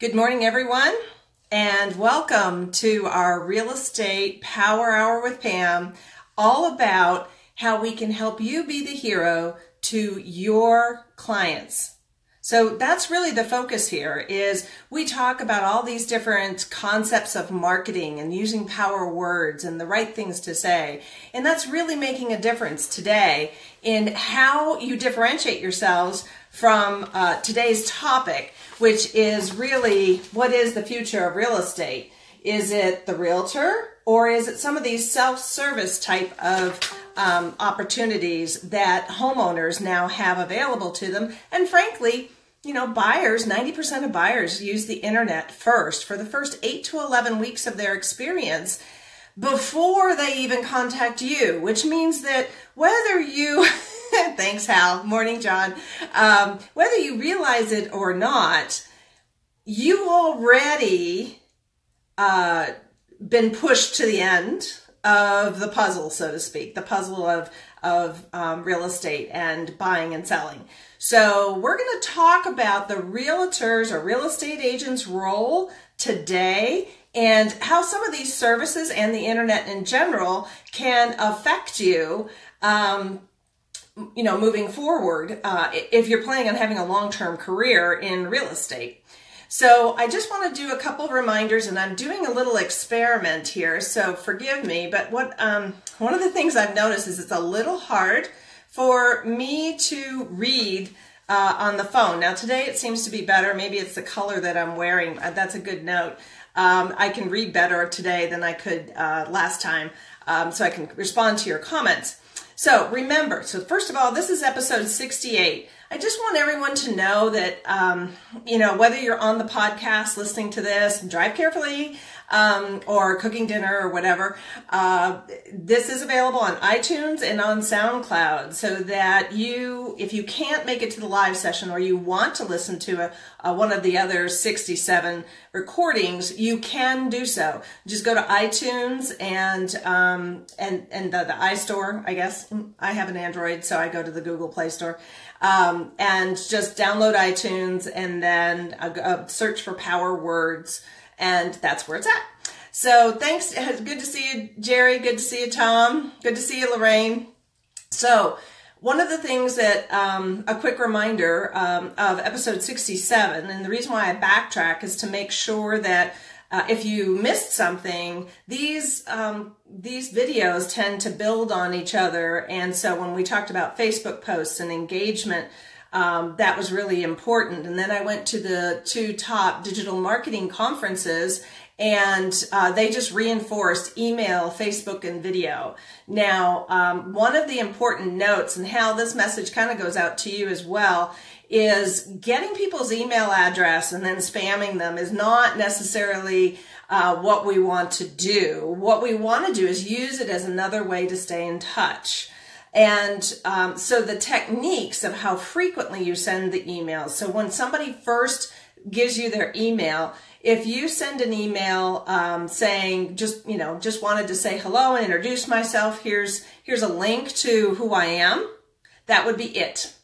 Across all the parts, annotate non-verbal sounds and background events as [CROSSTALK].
Good morning, everyone, and welcome to our Real Estate Power Hour with Pam, all about how we can help you be the hero to your clients. So that's really the focus here is we talk about all these different concepts of marketing and using power words and the right things to say. And that's really making a difference today in how you differentiate yourselves from uh, today's topic, which is really what is the future of real estate? Is it the realtor or is it some of these self-service type of um, opportunities that homeowners now have available to them? And frankly, you know, buyers, 90% of buyers use the internet first for the first 8 to 11 weeks of their experience before they even contact you, which means that whether you, [LAUGHS] [LAUGHS] thanks Hal, morning John, um, whether you realize it or not, you already uh, been pushed to the end of the puzzle, so to speak, the puzzle of of um, real estate and buying and selling. So we're going to talk about the realtors or real estate agents role today and how some of these services and the internet in general can affect you. Um, you know moving forward uh, if you're planning on having a long-term career in real estate so I just want to do a couple of reminders, and I'm doing a little experiment here, so forgive me. But what um, one of the things I've noticed is it's a little hard for me to read uh, on the phone. Now today it seems to be better. Maybe it's the color that I'm wearing. Uh, that's a good note. Um, I can read better today than I could uh, last time, um, so I can respond to your comments. So remember, so first of all, this is episode 68. I just want everyone to know that, um, you know, whether you're on the podcast listening to this, drive carefully, um, or cooking dinner or whatever, uh, this is available on iTunes and on SoundCloud so that you, if you can't make it to the live session or you want to listen to a, a, one of the other 67 recordings, you can do so. Just go to iTunes and, um, and, and the, the iStore, I guess. I have an Android, so I go to the Google Play Store um, and just download iTunes and then uh, uh, search for Power Words, and that's where it's at. So thanks. Good to see you, Jerry. Good to see you, Tom. Good to see you, Lorraine. So one of the things that um, a quick reminder um, of episode 67, and the reason why I backtrack is to make sure that uh, if you missed something, these um, these videos tend to build on each other, and so when we talked about Facebook posts and engagement, um, that was really important. And then I went to the two top digital marketing conferences, and uh, they just reinforced email, Facebook, and video. Now, um, one of the important notes, and how this message kind of goes out to you as well, is getting people's email address and then spamming them is not necessarily uh, what we want to do. What we want to do is use it as another way to stay in touch. And um, so the techniques of how frequently you send the emails. So when somebody first gives you their email, if you send an email um, saying just you know just wanted to say hello and introduce myself, here's here's a link to who I am. That would be it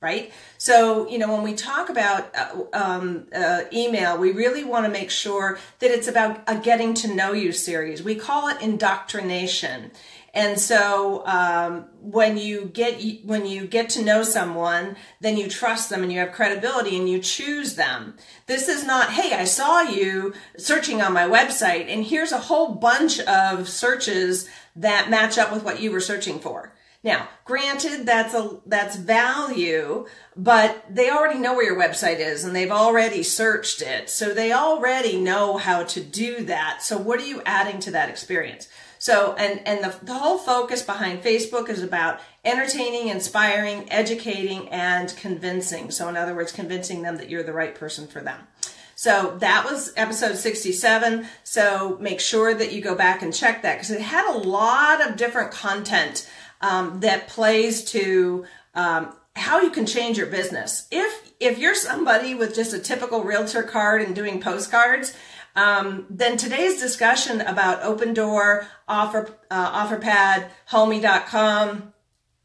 right? So, you know, when we talk about uh, um, uh, email, we really want to make sure that it's about a getting to know you series. We call it indoctrination. And so, um, when you get when you get to know someone, then you trust them and you have credibility and you choose them. This is not, hey, I saw you searching on my website, and here's a whole bunch of searches that match up with what you were searching for. Now, granted, that's a that's value, but they already know where your website is and they've already searched it, so they already know how to do that. So, what are you adding to that experience? So, and and the, the whole focus behind Facebook is about entertaining, inspiring, educating, and convincing. So, in other words, convincing them that you're the right person for them. So that was episode 67. So make sure that you go back and check that because it had a lot of different content um, that plays to um, how you can change your business. If if you're somebody with just a typical realtor card and doing postcards, um, then today's discussion about Opendoor, Offer uh, OfferPad, Homie.com,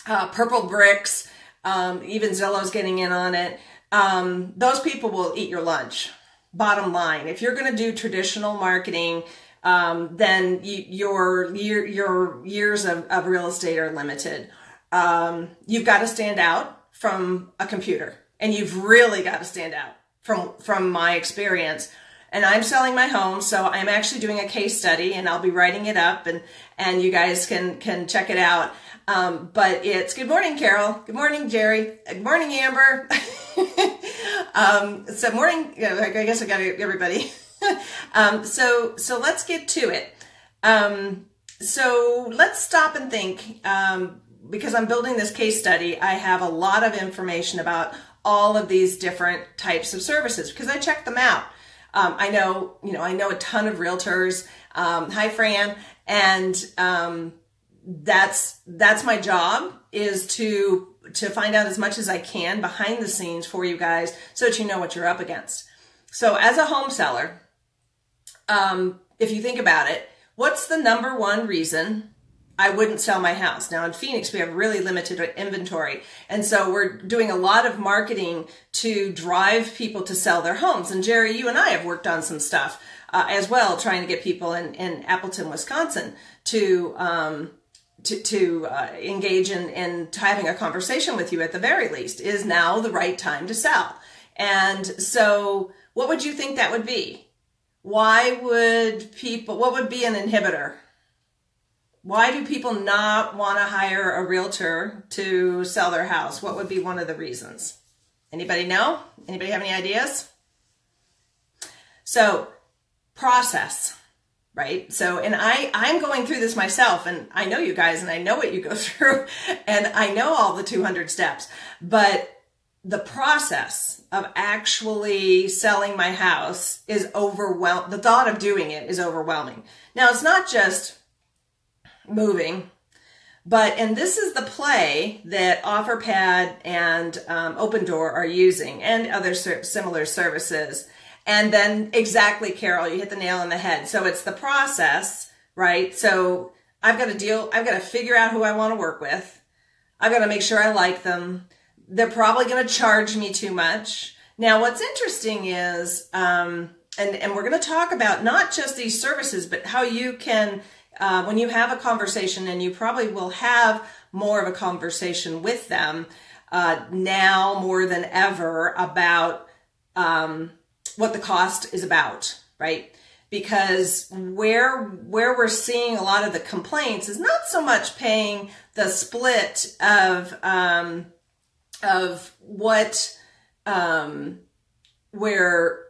uh, Purplebricks, um, even Zillow's getting in on it. Um, those people will eat your lunch. bottom line. If you're going to do traditional marketing, um, then you, your your your years of, of real estate are limited. Um, you've got to stand out from a computer, and you've really got to stand out from from my experience. And I'm selling my home, so I'm actually doing a case study, and I'll be writing it up, and and you guys can can check it out. Um, but it's good morning, Carol. Good morning, Jerry. Good morning, Amber. [LAUGHS] um, so morning. I guess I got everybody. [LAUGHS] [LAUGHS] um, so so let's get to it. Um, so let's stop and think. Um, because I'm building this case study, I have a lot of information about all of these different types of services because I checked them out. Um, I know, you know, I know a ton of realtors. Um, hi, Fran, and um, that's that's my job is to to find out as much as I can behind the scenes for you guys so that you know what you're up against. So, as a home seller, um, if you think about it, what's the number one reason I wouldn't sell my house. Now in Phoenix, we have really limited inventory. And so we're doing a lot of marketing to drive people to sell their homes. And Jerry, you and I have worked on some stuff uh, as well, trying to get people in, in Appleton, Wisconsin to, um, to, to uh, engage in, in having a conversation with you at the very least. Is now the right time to sell? And so what would you think that would be? Why would people, what would be an inhibitor? Why do people not want to hire a realtor to sell their house? What would be one of the reasons? Anybody know? Anybody have any ideas? So, process, right? So, and I I'm going through this myself and I know you guys and I know what you go [LAUGHS] through and I know all the 200 steps, but the process of actually selling my house is overwhelming. The thought of doing it is overwhelming. Now, it's not just moving. But, and this is the play that OfferPad and um, Opendoor are using and other ser- similar services. And then exactly, Carol, you hit the nail on the head. So it's the process, right? So I've got to deal, I've got to figure out who I want to work with. I've got to make sure I like them. They're probably going to charge me too much. Now, what's interesting is, um, and, and we're going to talk about not just these services, but how you can uh, when you have a conversation, and you probably will have more of a conversation with them uh, now more than ever about um, what the cost is about, right? Because where where we're seeing a lot of the complaints is not so much paying the split of um, of what um, where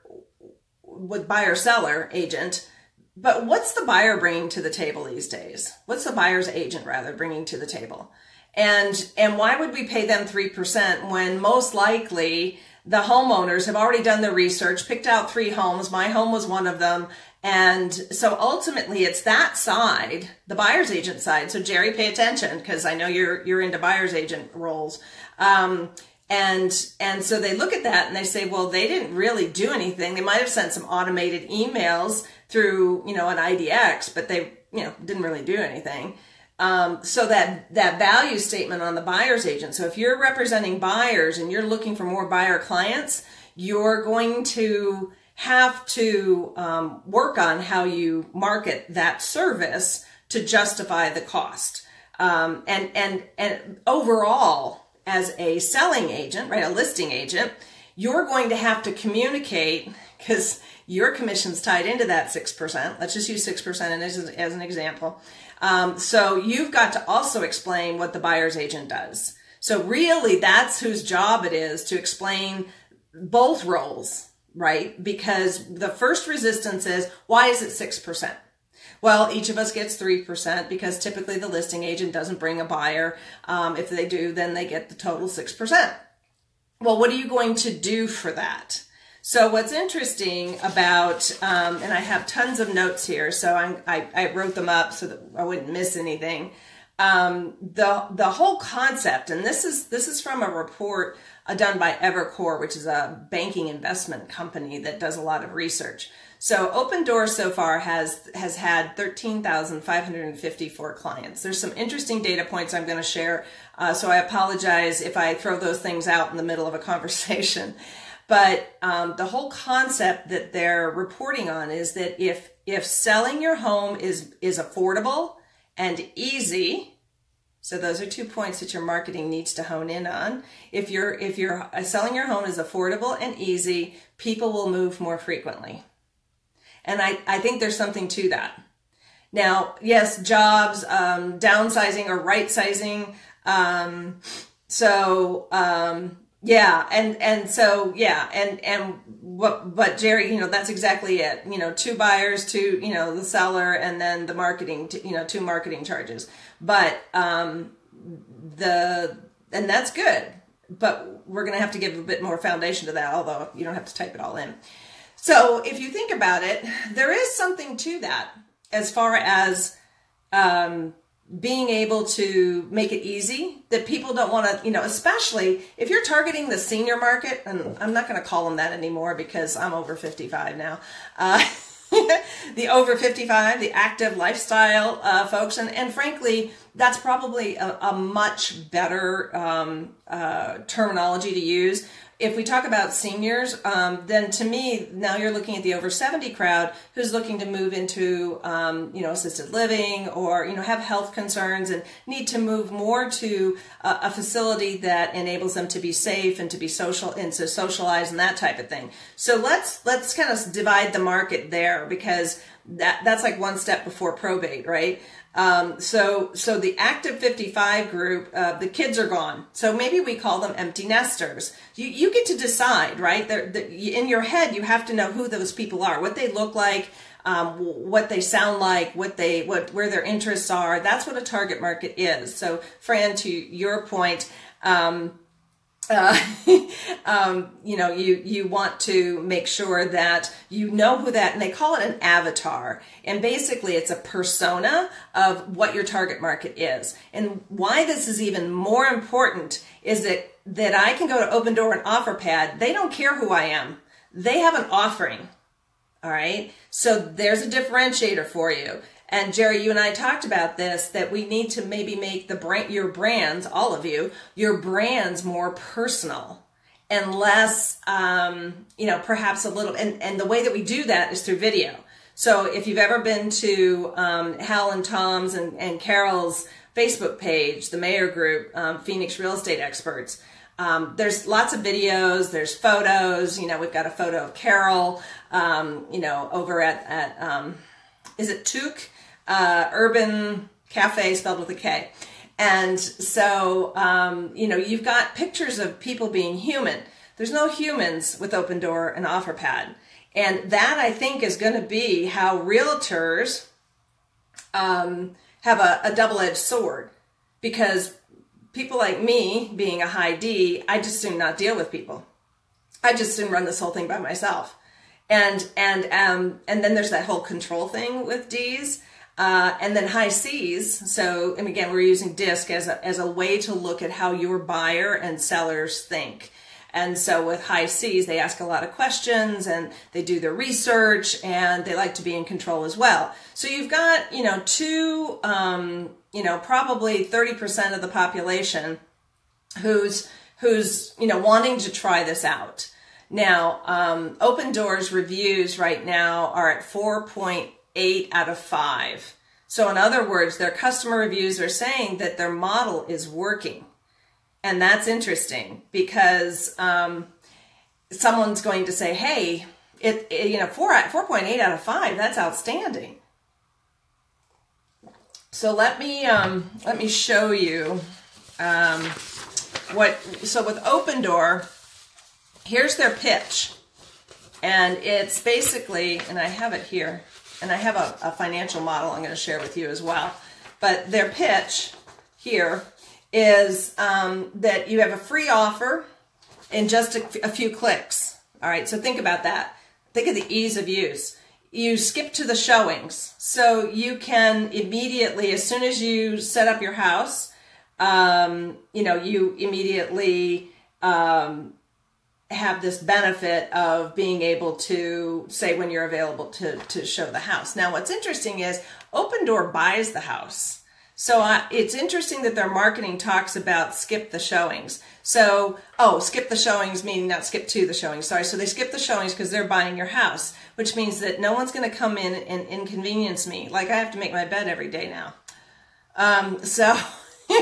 with buyer seller agent but what's the buyer bringing to the table these days? What's the buyer's agent rather bringing to the table? And and why would we pay them 3% when most likely the homeowners have already done their research, picked out three homes. My home was one of them. And so ultimately it's that side, the buyer's agent side. So Jerry, pay attention because I know you're, you're into buyer's agent roles. Um, and and so they look at that and they say well they didn't really do anything. They might have sent some automated emails through you know an idx but they you know didn't really do anything. Um, so that that value statement on the buyer's agent. So if you're representing buyers and you're looking for more buyer clients you're going to have to um, work on how you market that service to justify the cost. Um, and and and overall as a selling agent, right, a listing agent, you're going to have to communicate because your commission's tied into that 6%. Let's just use 6% as, as an example. Um, so you've got to also explain what the buyer's agent does. So really that's whose job it is to explain both roles, right? Because the first resistance is, why is it 6%? Well, each of us gets 3% because typically the listing agent doesn't bring a buyer. Um, if they do, then they get the total 6%. Well, what are you going to do for that? So what's interesting about, um, and I have tons of notes here, so I, I wrote them up so that I wouldn't miss anything. Um, the the whole concept, and this is this is from a report uh, done by Evercore, which is a banking investment company that does a lot of research. So Open Opendoor so far has has had 13,554 clients. There's some interesting data points I'm going to share, uh, so I apologize if I throw those things out in the middle of a [LAUGHS] conversation. But um, the whole concept that they're reporting on is that if if selling your home is is affordable and easy, so those are two points that your marketing needs to hone in on. If you're if you're uh, selling your home is affordable and easy, people will move more frequently. And I, I think there's something to that. Now, yes, jobs, um, downsizing or right sizing. Um, so, um, yeah, and and so yeah, and and what but Jerry, you know, that's exactly it. You know, two buyers, two, you know, the seller, and then the marketing, you know, two marketing charges. But um, the and that's good. But we're gonna have to give a bit more foundation to that, although you don't have to type it all in. So if you think about it, there is something to that as far as um, being able to make it easy that people don't want to, you know, especially if you're targeting the senior market, and I'm not going to call them that anymore because I'm over 55 now. Uh, [LAUGHS] the over 55, the active lifestyle uh, folks, and, and frankly, that's probably a, a much better um, uh, terminology to use if we talk about seniors, um, then to me, now you're looking at the over 70 crowd who's looking to move into, um, you know, assisted living or, you know, have health concerns and need to move more to a, a, facility that enables them to be safe and to be social and to socialize and that type of thing. So let's, let's kind of divide the market there because that, that's like one step before probate, right? Um, so, so the active 55 group, uh, the kids are gone. So maybe we call them empty nesters. You, you get to decide, right? They're, they're, in your head, you have to know who those people are, what they look like, um, what they sound like, what they, what, where their interests are. That's what a target market is. So, Fran, to your point, um, uh, [LAUGHS] um, you know, you, you want to make sure that you know who that, and they call it an avatar. And basically it's a persona of what your target market is. And why this is even more important is that, that I can go to Opendoor and OfferPad. They don't care who I am. They have an offering. All right. So there's a differentiator for you. And Jerry, you and I talked about this that we need to maybe make the brand, your brands, all of you, your brands more personal and less, um, you know, perhaps a little. And, and the way that we do that is through video. So if you've ever been to um, Hal and Tom's and, and Carol's Facebook page, the Mayor Group, um, Phoenix Real Estate Experts, um, there's lots of videos, there's photos. You know, we've got a photo of Carol, um, you know, over at, at um, is it Took? Uh, Urban Cafe spelled with a K. And so, um, you know, you've got pictures of people being human. There's no humans with Opendoor and OfferPad. And that, I think, is going to be how realtors um, have a, a double edged sword. Because people like me, being a high D, I just soon not deal with people. I just soon run this whole thing by myself. And and um, and then there's that whole control thing with D's uh, and then high C's. So, and again, we're using DISC as a, as a way to look at how your buyer and sellers think. And so with high C's, they ask a lot of questions and they do their research and they like to be in control as well. So you've got, you know, two, um, you know, probably 30% of the population who's, who's, you know, wanting to try this out. Now, um, Open Doors reviews right now are at 4.8 eight out of five. So in other words, their customer reviews are saying that their model is working. And that's interesting because um, someone's going to say, hey, it, it you know, 4, 4.8 out of 5, that's outstanding. So let me um, let me show you um, what. So with Opendoor, here's their pitch, and it's basically, and I have it here and I have a, a financial model I'm going to share with you as well. But their pitch here is um, that you have a free offer in just a, a few clicks. All right, so think about that. Think of the ease of use. You skip to the showings. So you can immediately, as soon as you set up your house, um, you know, you immediately um, have this benefit of being able to say when you're available to, to show the house. Now, what's interesting is Opendoor buys the house. So uh, it's interesting that their marketing talks about skip the showings. So, oh, skip the showings, meaning not skip to the showings. Sorry. So they skip the showings because they're buying your house, which means that no one's going to come in and inconvenience me. Like I have to make my bed every day now. Um, so,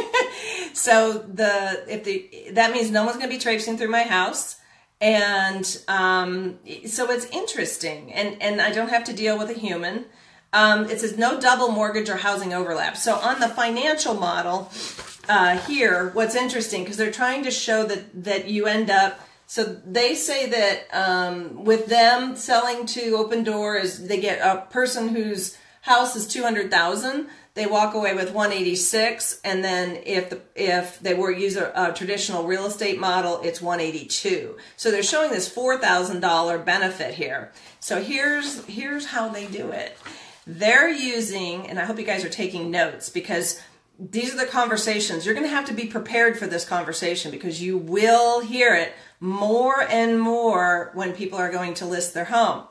[LAUGHS] so the if the that means no one's going to be traipsing through my house and um, so it's interesting. And and i don't have to deal with a human. Um, it says no double mortgage or housing overlap. So on the financial model uh, here what's interesting because they're trying to show that that you end up so they say that um, with them selling to Opendoor is they get a person whose house is 200000 they walk away with 186 and then if the, if they were use a, a traditional real estate model it's 182 so they're showing this $4000 benefit here. So here's here's how they do it. They're using and i hope you guys are taking notes because these are the conversations. You're going to have to be prepared for this conversation because you will hear it more and more when people are going to list their home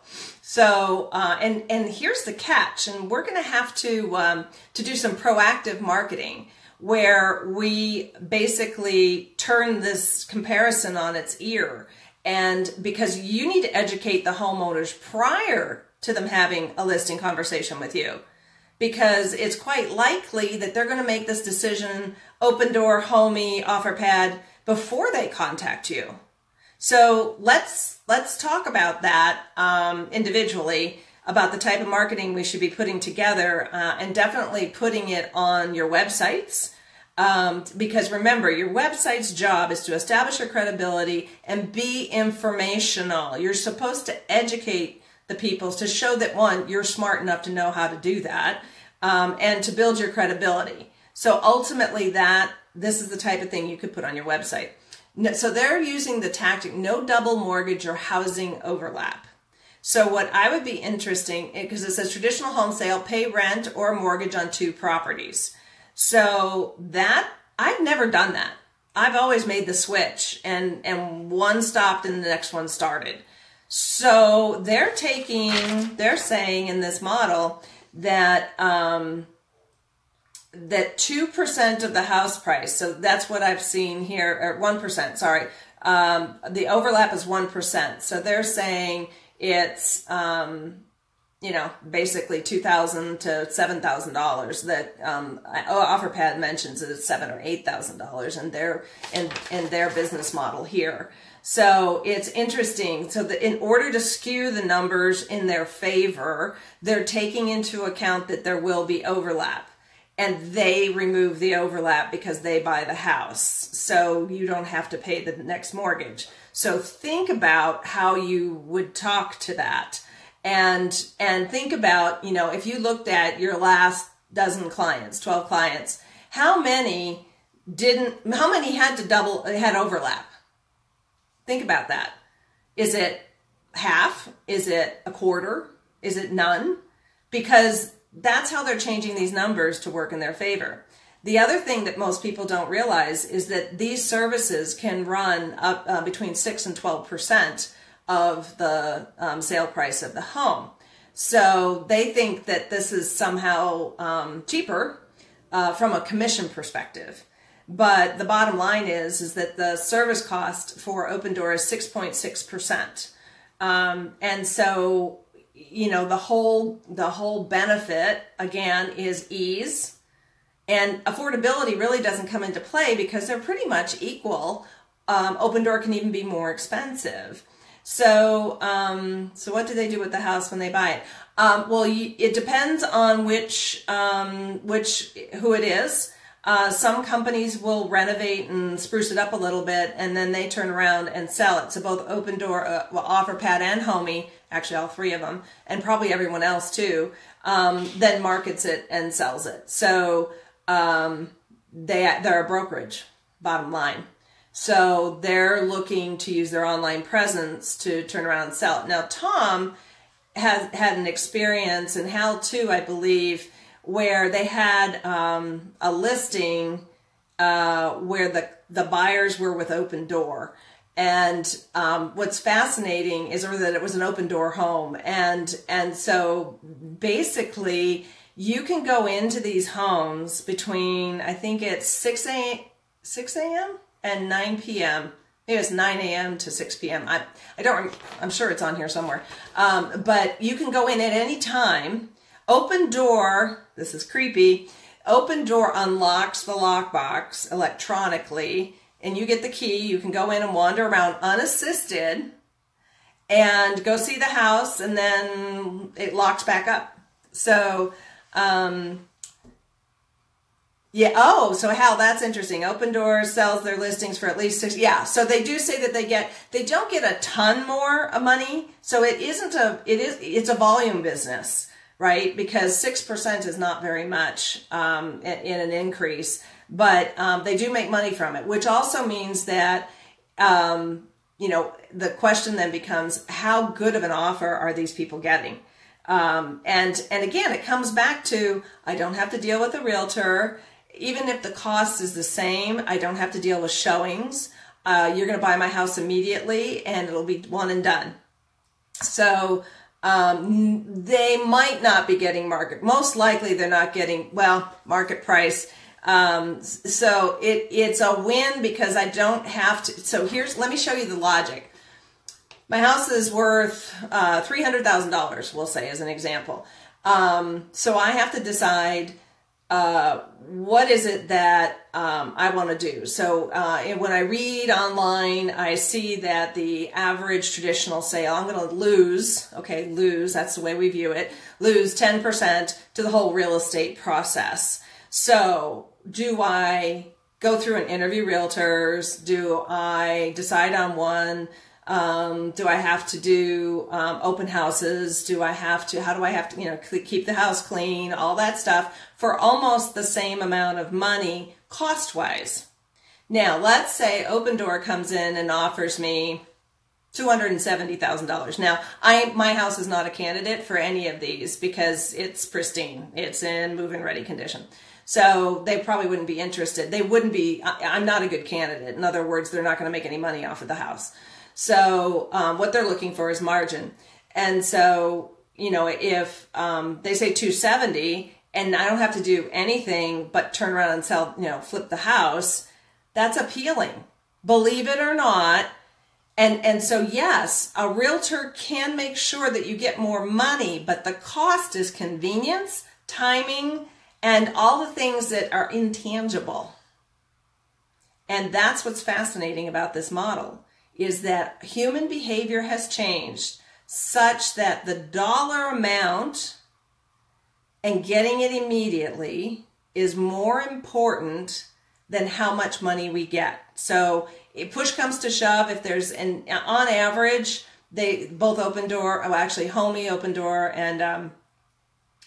so, uh, and and here's the catch, and we're going to have to um, to do some proactive marketing where we basically turn this comparison on its ear, and because you need to educate the homeowners prior to them having a listing conversation with you, because it's quite likely that they're going to make this decision, Opendoor, Homie, offer pad before they contact you. So let's let's talk about that um, individually about the type of marketing we should be putting together uh, and definitely putting it on your websites. Um, because remember, your website's job is to establish your credibility and be informational. You're supposed to educate the people to show that one, you're smart enough to know how to do that, um, and to build your credibility. So ultimately, that this is the type of thing you could put on your website. So they're using the tactic no double mortgage or housing overlap. So what I would be interesting because it says traditional home sale, pay rent or mortgage on two properties. So that I've never done that. I've always made the switch and and one stopped and the next one started. So they're taking they're saying in this model that um, that 2% of the house price, so that's what I've seen here, or 1%, sorry, um, the overlap is 1%. So they're saying it's, um, you know, basically two thousand to seven thousand dollars. That um, OfferPad mentions it's seven or eight thousand dollars in their in in their business model here. So it's interesting. So that in order to skew the numbers in their favor, they're taking into account that there will be overlap and they remove the overlap because they buy the house. So you don't have to pay the next mortgage. So think about how you would talk to that. And and think about, you know, if you looked at your last dozen clients, 12 clients, how many didn't how many had to double had overlap? Think about that. Is it half? Is it a quarter? Is it none? Because that's how they're changing these numbers to work in their favor. The other thing that most people don't realize is that these services can run up uh, between 6 and 12% of the um, sale price of the home. So they think that this is somehow um, cheaper uh, from a commission perspective. But the bottom line is, is that the service cost for Opendoor is 6.6%. Um, and so you know the whole the whole benefit again is ease. And affordability really doesn't come into play because they're pretty much equal. Um, open door can even be more expensive. So um, so what do they do with the house when they buy it? Um, well you, it depends on which um, which who it is uh, some companies will renovate and spruce it up a little bit and then they turn around and sell it so both Opendoor uh, well, OfferPad and Homie actually all three of them, and probably everyone else too, um, then markets it and sells it. So um, they they're a brokerage. Bottom line. So they're looking to use their online presence to turn around and sell it. Now Tom has had an experience, and Hal too, I believe, where they had um, a listing uh, where the the buyers were with Opendoor. and um, what's fascinating is that it was an open door home, and and so basically you can go into these homes between, I think it's 6 a.m. 6 a.m. and 9 p.m. It was 9 a.m. to 6 p.m. I, I don't, I'm sure it's on here somewhere. Um, but you can go in at any time. Opendoor, this is creepy. Opendoor unlocks the lockbox electronically, and you get the key. You can go in and wander around unassisted and go see the house, and then it locks back up. So, um, yeah. Oh, so Hal, that's interesting. Open Doors sells their listings for at least six. Yeah. So they do say that they get, they don't get a ton more money. So it isn't a, it is, it's a volume business, right? Because 6% is not very much, um, in, an increase, but, um, they do make money from it, which also means that, um, you know, the question then becomes how good of an offer are these people getting? Um, and, and again, it comes back to, I don't have to deal with a realtor even if the cost is the same, I don't have to deal with showings. Uh, you're going to buy my house immediately and it'll be one and done. So um, they might not be getting market. Most likely they're not getting, well, market price. Um, so it, it's a win because I don't have to. So here's, let me show you the logic. My house is worth uh, $300,000, we'll say as an example. Um, so I have to decide uh, what is it that um, I want to do? So uh, when I read online, I see that the average traditional sale, I'm going to lose, okay, lose, that's the way we view it, lose 10% to the whole real estate process. So do I go through and interview realtors? Do I decide on one? Um, do I have to do um, open houses? Do I have to, how do I have to, you know, keep the house clean, all that stuff for almost the same amount of money cost wise. Now, let's say Opendoor comes in and offers me $270,000. Now, I my house is not a candidate for any of these because it's pristine. It's in move-in ready condition. So they probably wouldn't be interested. They wouldn't be I, am not a good candidate. In other words, they're not going to make any money off of the house. So um, what they're looking for is margin. And so, you know, if um, they say 270 and I don't have to do anything but turn around and sell, you know, flip the house, that's appealing. Believe it or not. And, and so, yes, a realtor can make sure that you get more money, but the cost is convenience, timing, and all the things that are intangible. And that's what's fascinating about this model is that human behavior has changed such that the dollar amount and getting it immediately is more important than how much money we get. So if push comes to shove, if there's an on average, they both open door, oh actually Homie open door and um,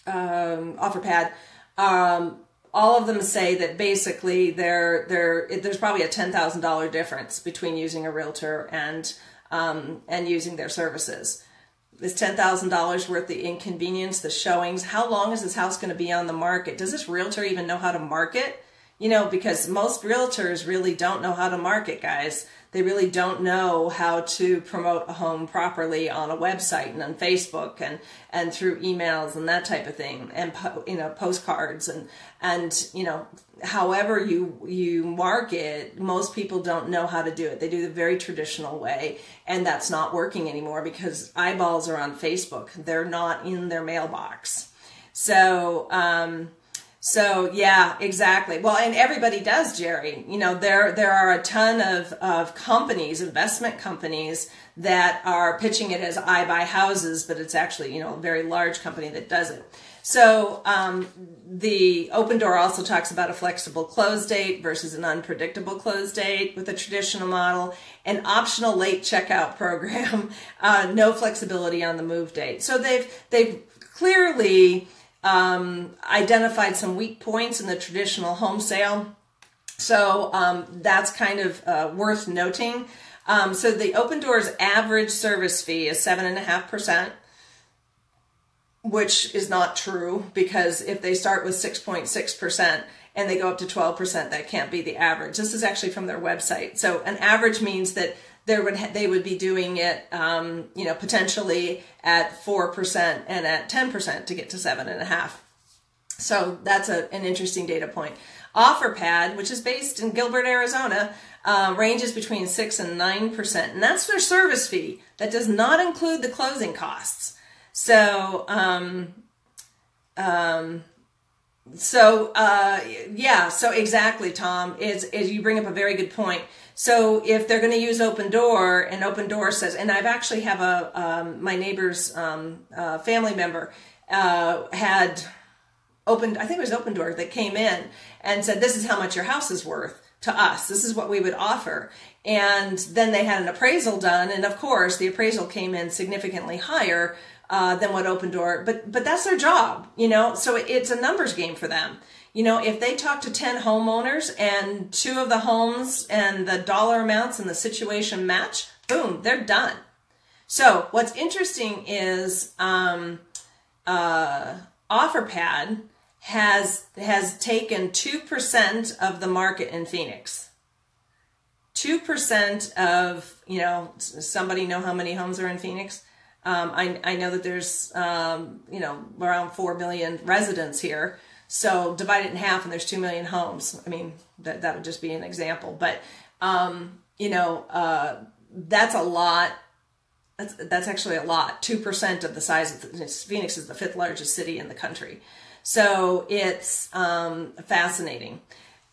um, OfferPad, um, all of them say that basically there there there's probably a ten thousand dollar difference between using a realtor and um, and using their services. Is ten thousand dollars worth the inconvenience, the showings? How long is this house going to be on the market? Does this realtor even know how to market? You know, because most realtors really don't know how to market, guys they really don't know how to promote a home properly on a website and on Facebook and and through emails and that type of thing and you know postcards and and you know however you you market most people don't know how to do it they do the very traditional way and that's not working anymore because eyeballs are on Facebook they're not in their mailbox so um so yeah, exactly. Well, and everybody does, Jerry. You know, there there are a ton of of companies, investment companies that are pitching it as I buy houses, but it's actually you know a very large company that does it. So um, the open door also talks about a flexible close date versus an unpredictable close date with a traditional model, an optional late checkout [LAUGHS] program, uh, no flexibility on the move date. So they've they've clearly um, identified some weak points in the traditional home sale. So um, that's kind of uh, worth noting. Um, so the Open Doors average service fee is seven and a half percent, which is not true because if they start with six point six percent and they go up to twelve percent, that can't be the average. This is actually from their website. So an average means that there would they would be doing it, um, you know, potentially at four percent and at ten percent to get to seven and a half. So that's a, an interesting data point. OfferPad, which is based in Gilbert, Arizona, uh, ranges between 6 and 9%. And that's their service fee. That does not include the closing costs. So, um, um, so uh, yeah, so exactly, Tom is is you bring up a very good point. So if they're going to use Opendoor, and Opendoor says, and I've actually have a um, my neighbor's um, uh, family member uh, had opened, I think it was Opendoor that came in and said, "This is how much your house is worth." to us. This is what we would offer. And then they had an appraisal done, and of course, the appraisal came in significantly higher uh, than what Opendoor, But but that's their job, you know. So it's a numbers game for them. You know, if they talk to ten homeowners and two of the homes and the dollar amounts and the situation match, boom, they're done. So what's interesting is um, uh, OfferPad has has taken 2% of the market in Phoenix. 2% of, you know, somebody know how many homes are in Phoenix? Um, I, I know that there's, um, you know, around 4 million residents here. So divide it in half and there's 2 million homes. I mean, that, that would just be an example. But, um, you know, uh, that's a lot. That's, that's actually a lot. 2% of the size of the, Phoenix is the fifth largest city in the country. So it's um, fascinating.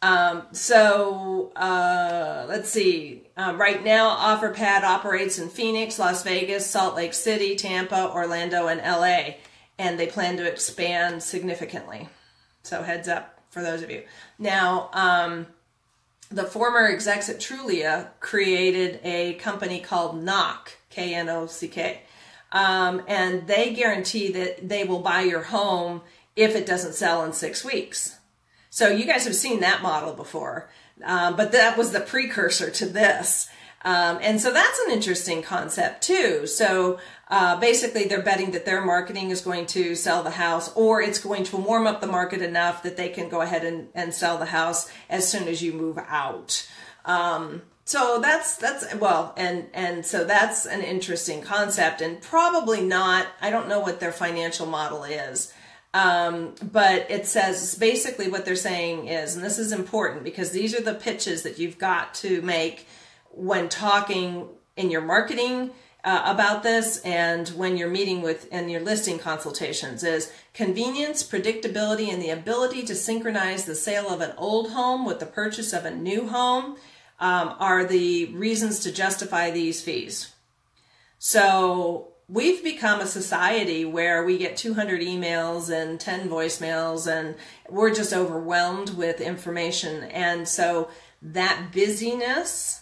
Um, so uh, let's see. Uh, right now, OfferPad operates in Phoenix, Las Vegas, Salt Lake City, Tampa, Orlando, and LA, and they plan to expand significantly. So heads up for those of you. Now, um, the former execs at Trulia created a company called Knock, K N O C K, um, and they guarantee that they will buy your home if it doesn't sell in six weeks. So you guys have seen that model before, um, but that was the precursor to this. Um, and so that's an interesting concept too. So uh, basically, they're betting that their marketing is going to sell the house, or it's going to warm up the market enough that they can go ahead and, and sell the house as soon as you move out. Um, so that's that's well, and and so that's an interesting concept, and probably not. I don't know what their financial model is. Um, but it says basically what they're saying is, and this is important because these are the pitches that you've got to make when talking in your marketing uh, about this and when you're meeting with in your listing consultations is convenience, predictability, and the ability to synchronize the sale of an old home with the purchase of a new home um, are the reasons to justify these fees. So we've become a society where we get 200 emails and 10 voicemails and we're just overwhelmed with information. And so that busyness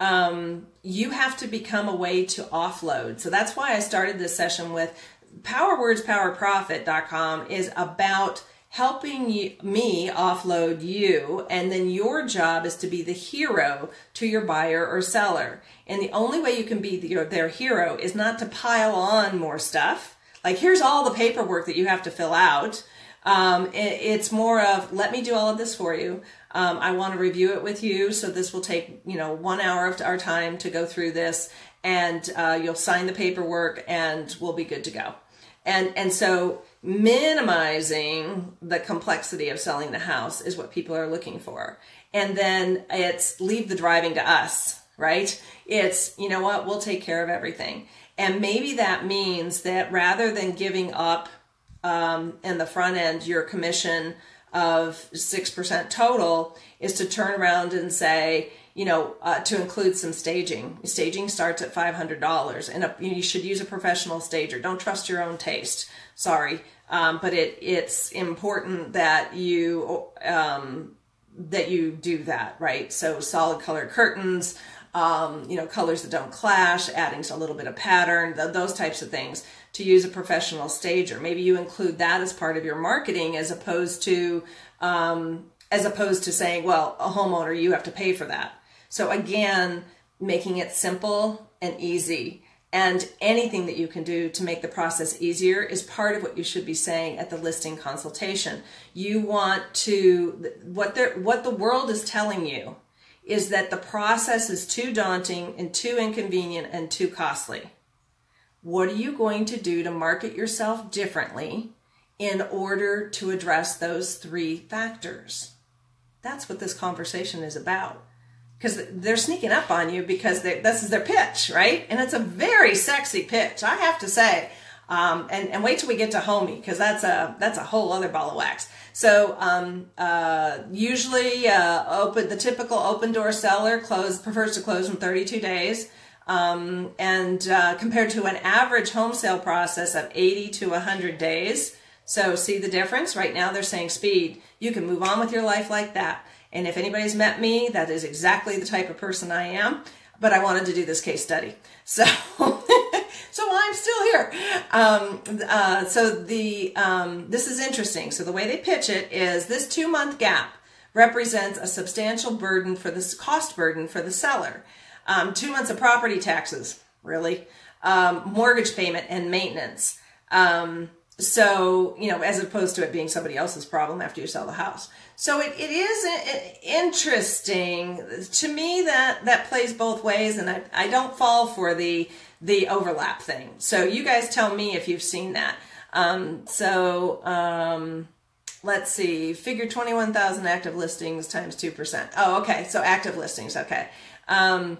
um, you have to become a way to offload. So that's why i started this session with powerwordspowerprofit.com is about helping me offload you, and then your job is to be the hero to your buyer or seller. And the only way you can be the, their hero is not to pile on more stuff. Like, here's all the paperwork that you have to fill out. Um, it, it's more of, let me do all of this for you. Um, I want to review it with you. So this will take, you know, one hour of our time to go through this and uh, you'll sign the paperwork and we'll be good to go. And, and so minimizing the complexity of selling the house is what people are looking for. And then it's leave the driving to us, right? It's, you know what, we'll take care of everything. And maybe that means that rather than giving up um, in the front end your commission of 6% total, is to turn around and say, you know, uh, to include some staging. Staging starts at $500 and a, you should use a professional stager. Don't trust your own taste. Sorry. Um, but it, it's important that you, um, that you do that, right? So solid color curtains, um, you know, colors that don't clash, adding a little bit of pattern, th- those types of things to use a professional stager. Maybe you include that as part of your marketing as opposed to, um, as opposed to saying, well, a homeowner, you have to pay for that. So again, making it simple and easy. And anything that you can do to make the process easier is part of what you should be saying at the listing consultation. You want to, what, what the world is telling you is that the process is too daunting and too inconvenient and too costly. What are you going to do to market yourself differently in order to address those three factors. That's what this conversation is about. Because they're sneaking up on you because this is their pitch, right? And it's a very sexy pitch, I have to say. Um, and, and wait till we get to homie because that's a that's a whole other ball of wax. So um, uh, usually, uh, open the typical open door seller close prefers to close in 32 days, um, and uh, compared to an average home sale process of 80 to 100 days. So see the difference? Right now they're saying speed. You can move on with your life like that. And if anybody's met me, that is exactly the type of person I am. But I wanted to do this case study. [LAUGHS] So so I'm still here. Um, uh, so the um, this is interesting. So the way they pitch it is this two month gap represents a substantial burden for this cost burden for the seller. Um, two months of property taxes, really, um, mortgage payment and maintenance. Um, so you know, as opposed to it being somebody else's problem after you sell the house. So it, it is interesting to me that that plays both ways, and I, I don't fall for the the overlap thing. So you guys tell me if you've seen that. Um, so um, let's see, figure 21,000 active listings times 2%. Oh, okay. So active listings. Okay. Um,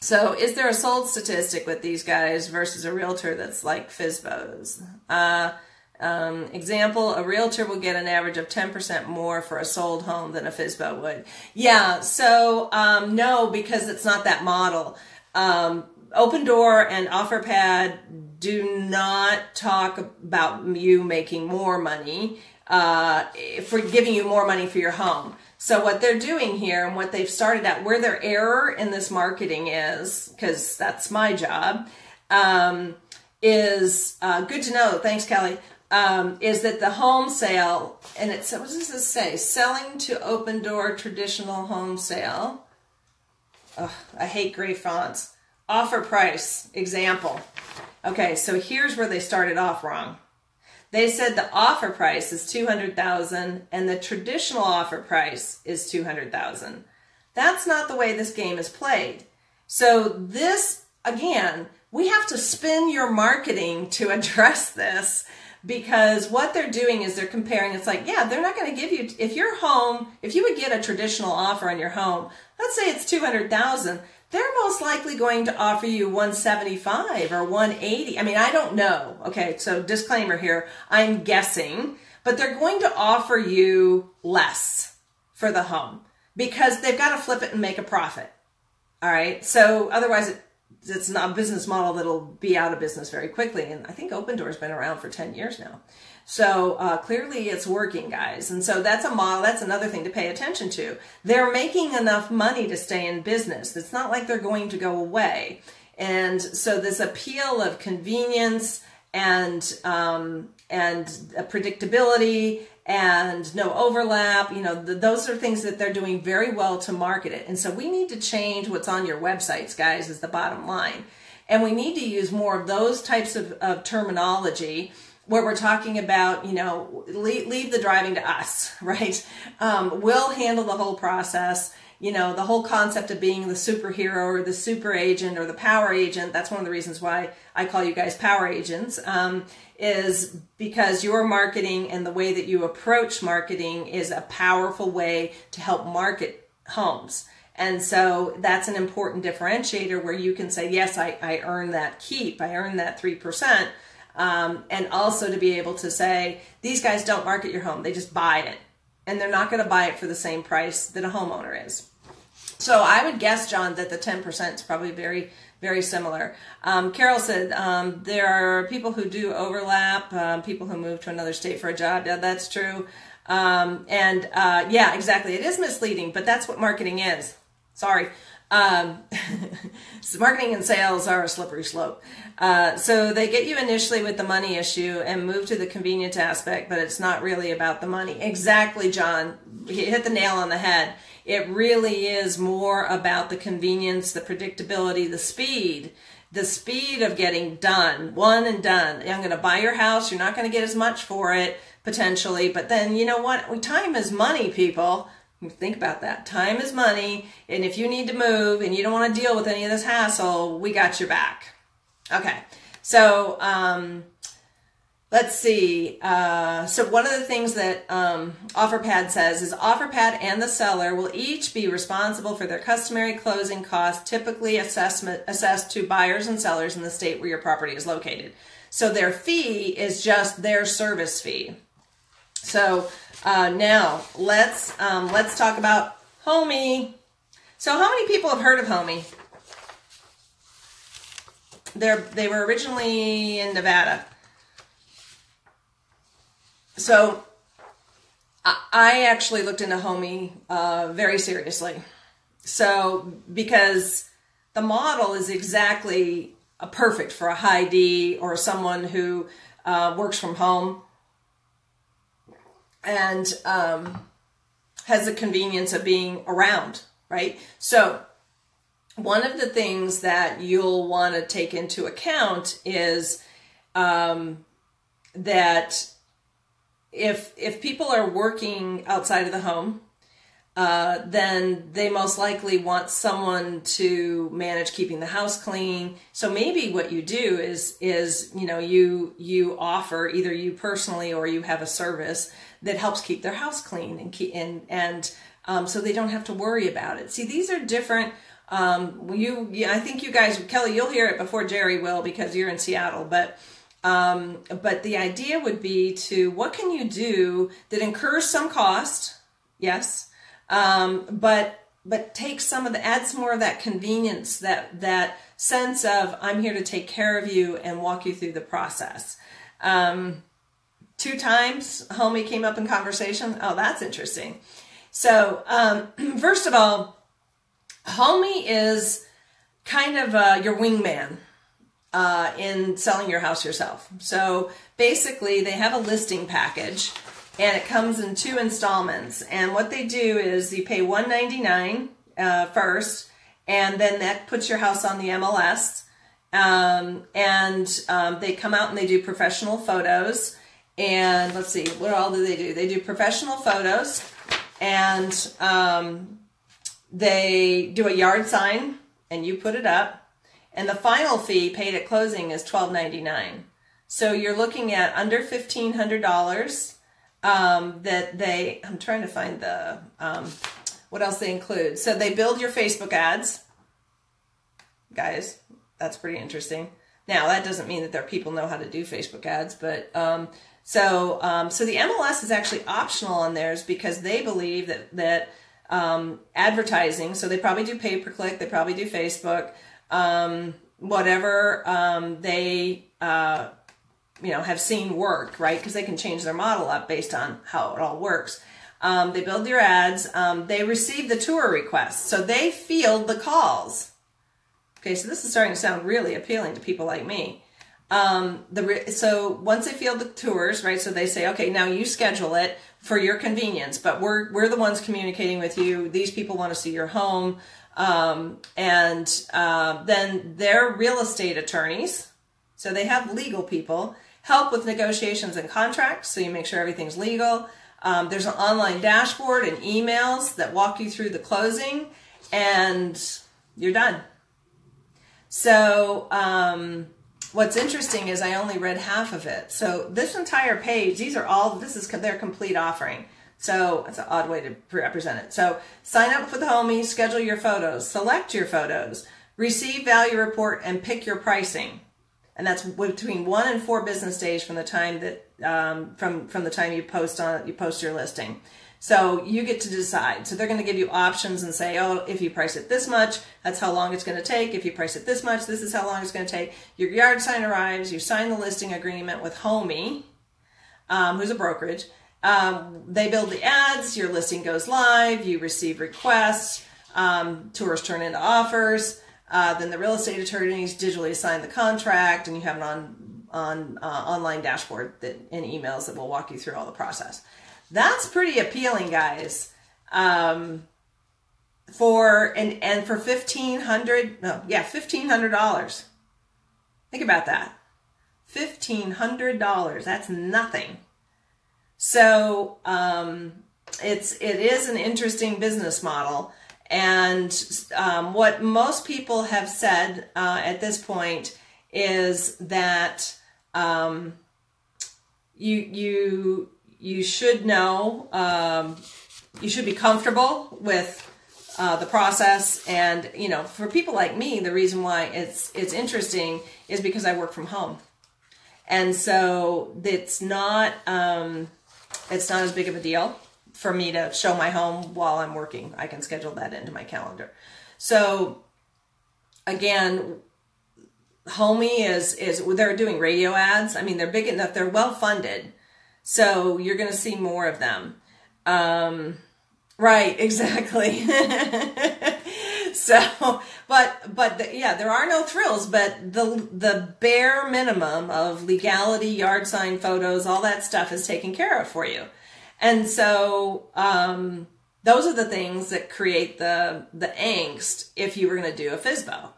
so is there a sold statistic with these guys versus a realtor that's like FSBOs? Uh, um, example, a realtor will get an average of 10% more for a sold home than a FSBO would. Yeah, so um, no, because it's not that model. Um, Opendoor and OfferPad do not talk about you making more money uh, for giving you more money for your home. So what they're doing here and what they've started at, where their error in this marketing is, because that's my job, um, is uh, good to know. Thanks, Kelly. Um, is that the home sale, and it's, what does this say? Selling to Opendoor traditional home sale. Ugh, I hate gray fonts Offer price, example. Okay, so here's where they started off wrong. They said the offer price is 200,000 and the traditional offer price is 200,000. That's not the way this game is played. So this again, we have to spin your marketing to [LAUGHS] address this because what they're doing is they're comparing it's like yeah they're not going to give you if your home if you would get a traditional offer on your home let's say it's 200000 they're most likely going to offer you 175 or 180. I mean, I don't know. Okay, so disclaimer here, I'm guessing, but they're going to offer you less for the home because they've got to flip it and make a profit. All right, so otherwise it, it's not a business model that'll be out of business very quickly. And I think Opendoor's been around for 10 years now. So uh, clearly it's working, guys. And so that's a model, that's another thing to pay attention to. They're making enough money to stay in business. It's not like they're going to go away. And so this appeal of convenience and um, and predictability and no overlap, you know, those are things that they're doing very well to market it. And so we need to change what's on your websites, guys, is the bottom line. And we need to use more of those types of, of terminology where we're talking about, you know, leave, leave the driving to us, [LAUGHS] right? Um, we'll handle the whole process. You know, the whole concept of being the superhero or the super agent or the power agent, that's one of the reasons why I call you guys power agents, um, is because your marketing and the way that you approach marketing is a powerful way to help market homes. And so that's an important differentiator where you can say, yes, I, I earn that keep, I earn that 3%. Um, and also to be able to say, these guys don't market your home, they just buy it. And they're not going to buy it for the same price that a homeowner is. So I would guess, John, that the 10% is probably very, very similar. Um, Carol said um, there are people who do overlap, um, people who move to another state for a job. Yeah, that's true. Um, and uh, yeah, exactly. It is misleading, but that's what marketing is. Sorry. Um, [LAUGHS] so marketing and sales are a slippery slope. Uh, so they get you initially with the money issue and move to the convenience aspect, but it's not really about the money. Exactly, John. You hit the nail on the head. It really is more about the convenience, the predictability, the speed, the speed of getting done, one and done. I'm going to buy your house. You're not going to get as much for it potentially, but then you know what? Time is money, people. Think about that. Time is money, and if you need to move and you don't want to deal with any of this hassle, we got your back. Okay, so um, let's see. Uh, so one of the things that um, OfferPad says is OfferPad and the seller will each be responsible for their customary closing costs, typically assessment assessed to buyers and sellers in the state where your property is located. So their fee is just their service fee. So uh, now let's um, let's talk about Homie. So how many people have heard of Homie? They're they were originally in Nevada. So I actually looked into Homie uh, very seriously. So because the model is exactly a perfect for a high D or someone who uh, works from home and um, has the convenience of being around, right? So one of the things that you'll want to take into account is um, that if if people are working outside of the home, uh, then they most likely want someone to manage keeping the house clean. So maybe what you do is is you know you you offer either you personally or you have a service that helps keep their house clean and keep and and um, so they don't have to worry about it. See, these are different. Um, you, yeah, I think you guys, Kelly, you'll hear it before Jerry will because you're in Seattle, but um, but the idea would be to what can you do that incurs some cost, yes, um, but but take some of the add some more of that convenience, that that sense of I'm here to take care of you and walk you through the process. Um, two times, homie came up in conversation. Oh, that's interesting. So um, [CLEARS THROAT] first of all, homie is kind of uh, your wingman uh, in selling your house yourself. So basically, they have a listing package, and it comes in two installments. And what they do is you pay one ninety nine uh, first, and then that puts your house on the MLS. Um, and um, they come out and they do professional photos. And let's see, what all do they do? They do professional photos, and um, they do a yard sign, and you put it up and the final fee paid at closing is twelve ninety nine. So you're looking at under fifteen hundred dollars. Um, that they, I'm trying to find the um, what else they include. So they build your Facebook ads, guys. That's pretty interesting. Now that doesn't mean that their people know how to do Facebook ads, but um, so um, so the MLS is actually optional on theirs because they believe that that um, advertising. So they probably do pay per click. They probably do Facebook um, whatever um, they uh, you know have seen work, right? Because they can change their model up based on how it all works. Um, they build your ads. Um, they receive the tour requests, so they field the calls. Okay, so this is starting to sound really appealing to people like me. Um, the so once they field the tours, right? So they say, okay, now you schedule it for your convenience, but we're we're the ones communicating with you. These people want to see your home. Um, and uh, then their real estate attorneys, so they have legal people, help with negotiations and contracts, so you make sure everything's legal. Um, there's an online dashboard and emails that walk you through the closing, and you're done. So, um, what's interesting is I only read half of it. So, this entire page, these are all, this is their complete offering. So that's an odd way to represent it. So sign up for the homies, schedule your photos, select your photos, receive value report, and pick your pricing. And that's between one and four business days from the time that um, from from the time you post on you post your listing. So you get to decide. So they're going to give you options and say, oh, if you price it this much, that's how long it's going to take. If you price it this much, this is how long it's going to take. Your yard sign arrives. You sign the listing agreement with Homie, um, who's a brokerage um, they build the ads, your listing goes live, you receive requests, um, tours turn into offers. Uh, then the real estate attorneys digitally sign the contract, and you have an on on uh, online dashboard that and emails that will walk you through all the process. That's pretty appealing, guys. Um, for and and for fifteen hundred no yeah fifteen hundred dollars. Think about that. Fifteen hundred dollars. That's nothing. So um, it's it is an interesting business model, and um, what most people have said uh, at this point is that um, you you you should know um, you should be comfortable with uh, the process. And you know for people like me the reason why it's it's interesting is because i work from home. And so it's not um, it's not as big of a deal for me to show my home while i'm working. I can schedule that into my calendar. So again Homie is is they're doing radio ads. I mean they're big enough they're well funded so you're going to see more of them. Um, right [LAUGHS] exactly. So but but the, yeah there are no thrills but the the bare minimum of legality yard sign photos all that stuff is taken care of for you. And so um, those are the things that create the the angst if you were going to do a FSBO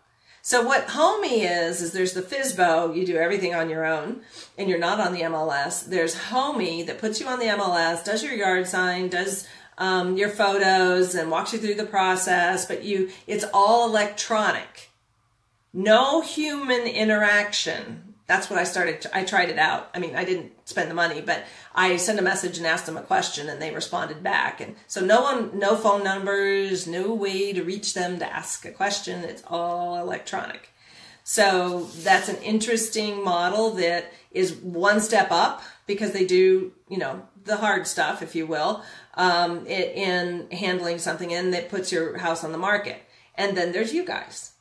so what Homie is is there's the FSBO, you do everything on your own, and you're not on the MLS. There's Homie that puts you on the MLS, does your yard sign, does um, your photos, and walks you through the process. But you, it's all electronic, no human interaction that's what I started. I tried it out. I mean, I didn't spend the money, but I sent a message and asked them a question, and they responded back. And so, no one, no phone numbers, no way to reach them to ask a question. It's all electronic. So that's an interesting model that is one step up because they do, you know, the hard stuff, if you will, um, in handling something in that puts your house on the market. And then there's you guys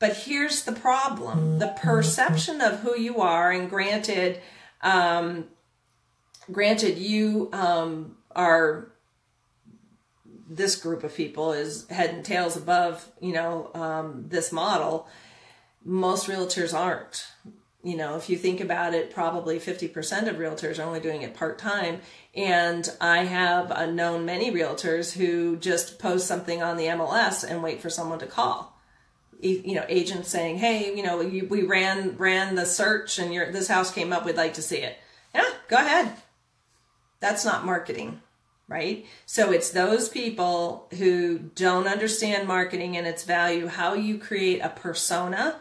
but here's the problem the perception of who you are, and granted, um, granted, you um, are this group of people is head and tails above, you know, um, this model. Most realtors aren't. You know, if you think about it, probably 50% of realtors are only doing it part time. And I have uh, known many realtors who just post something on the MLS and wait for someone to call you know agents saying hey you know we ran ran the search and your this house came up we'd like to see it. Yeah go ahead. That's not marketing right? So it's those people who don't understand marketing and its value how you create a persona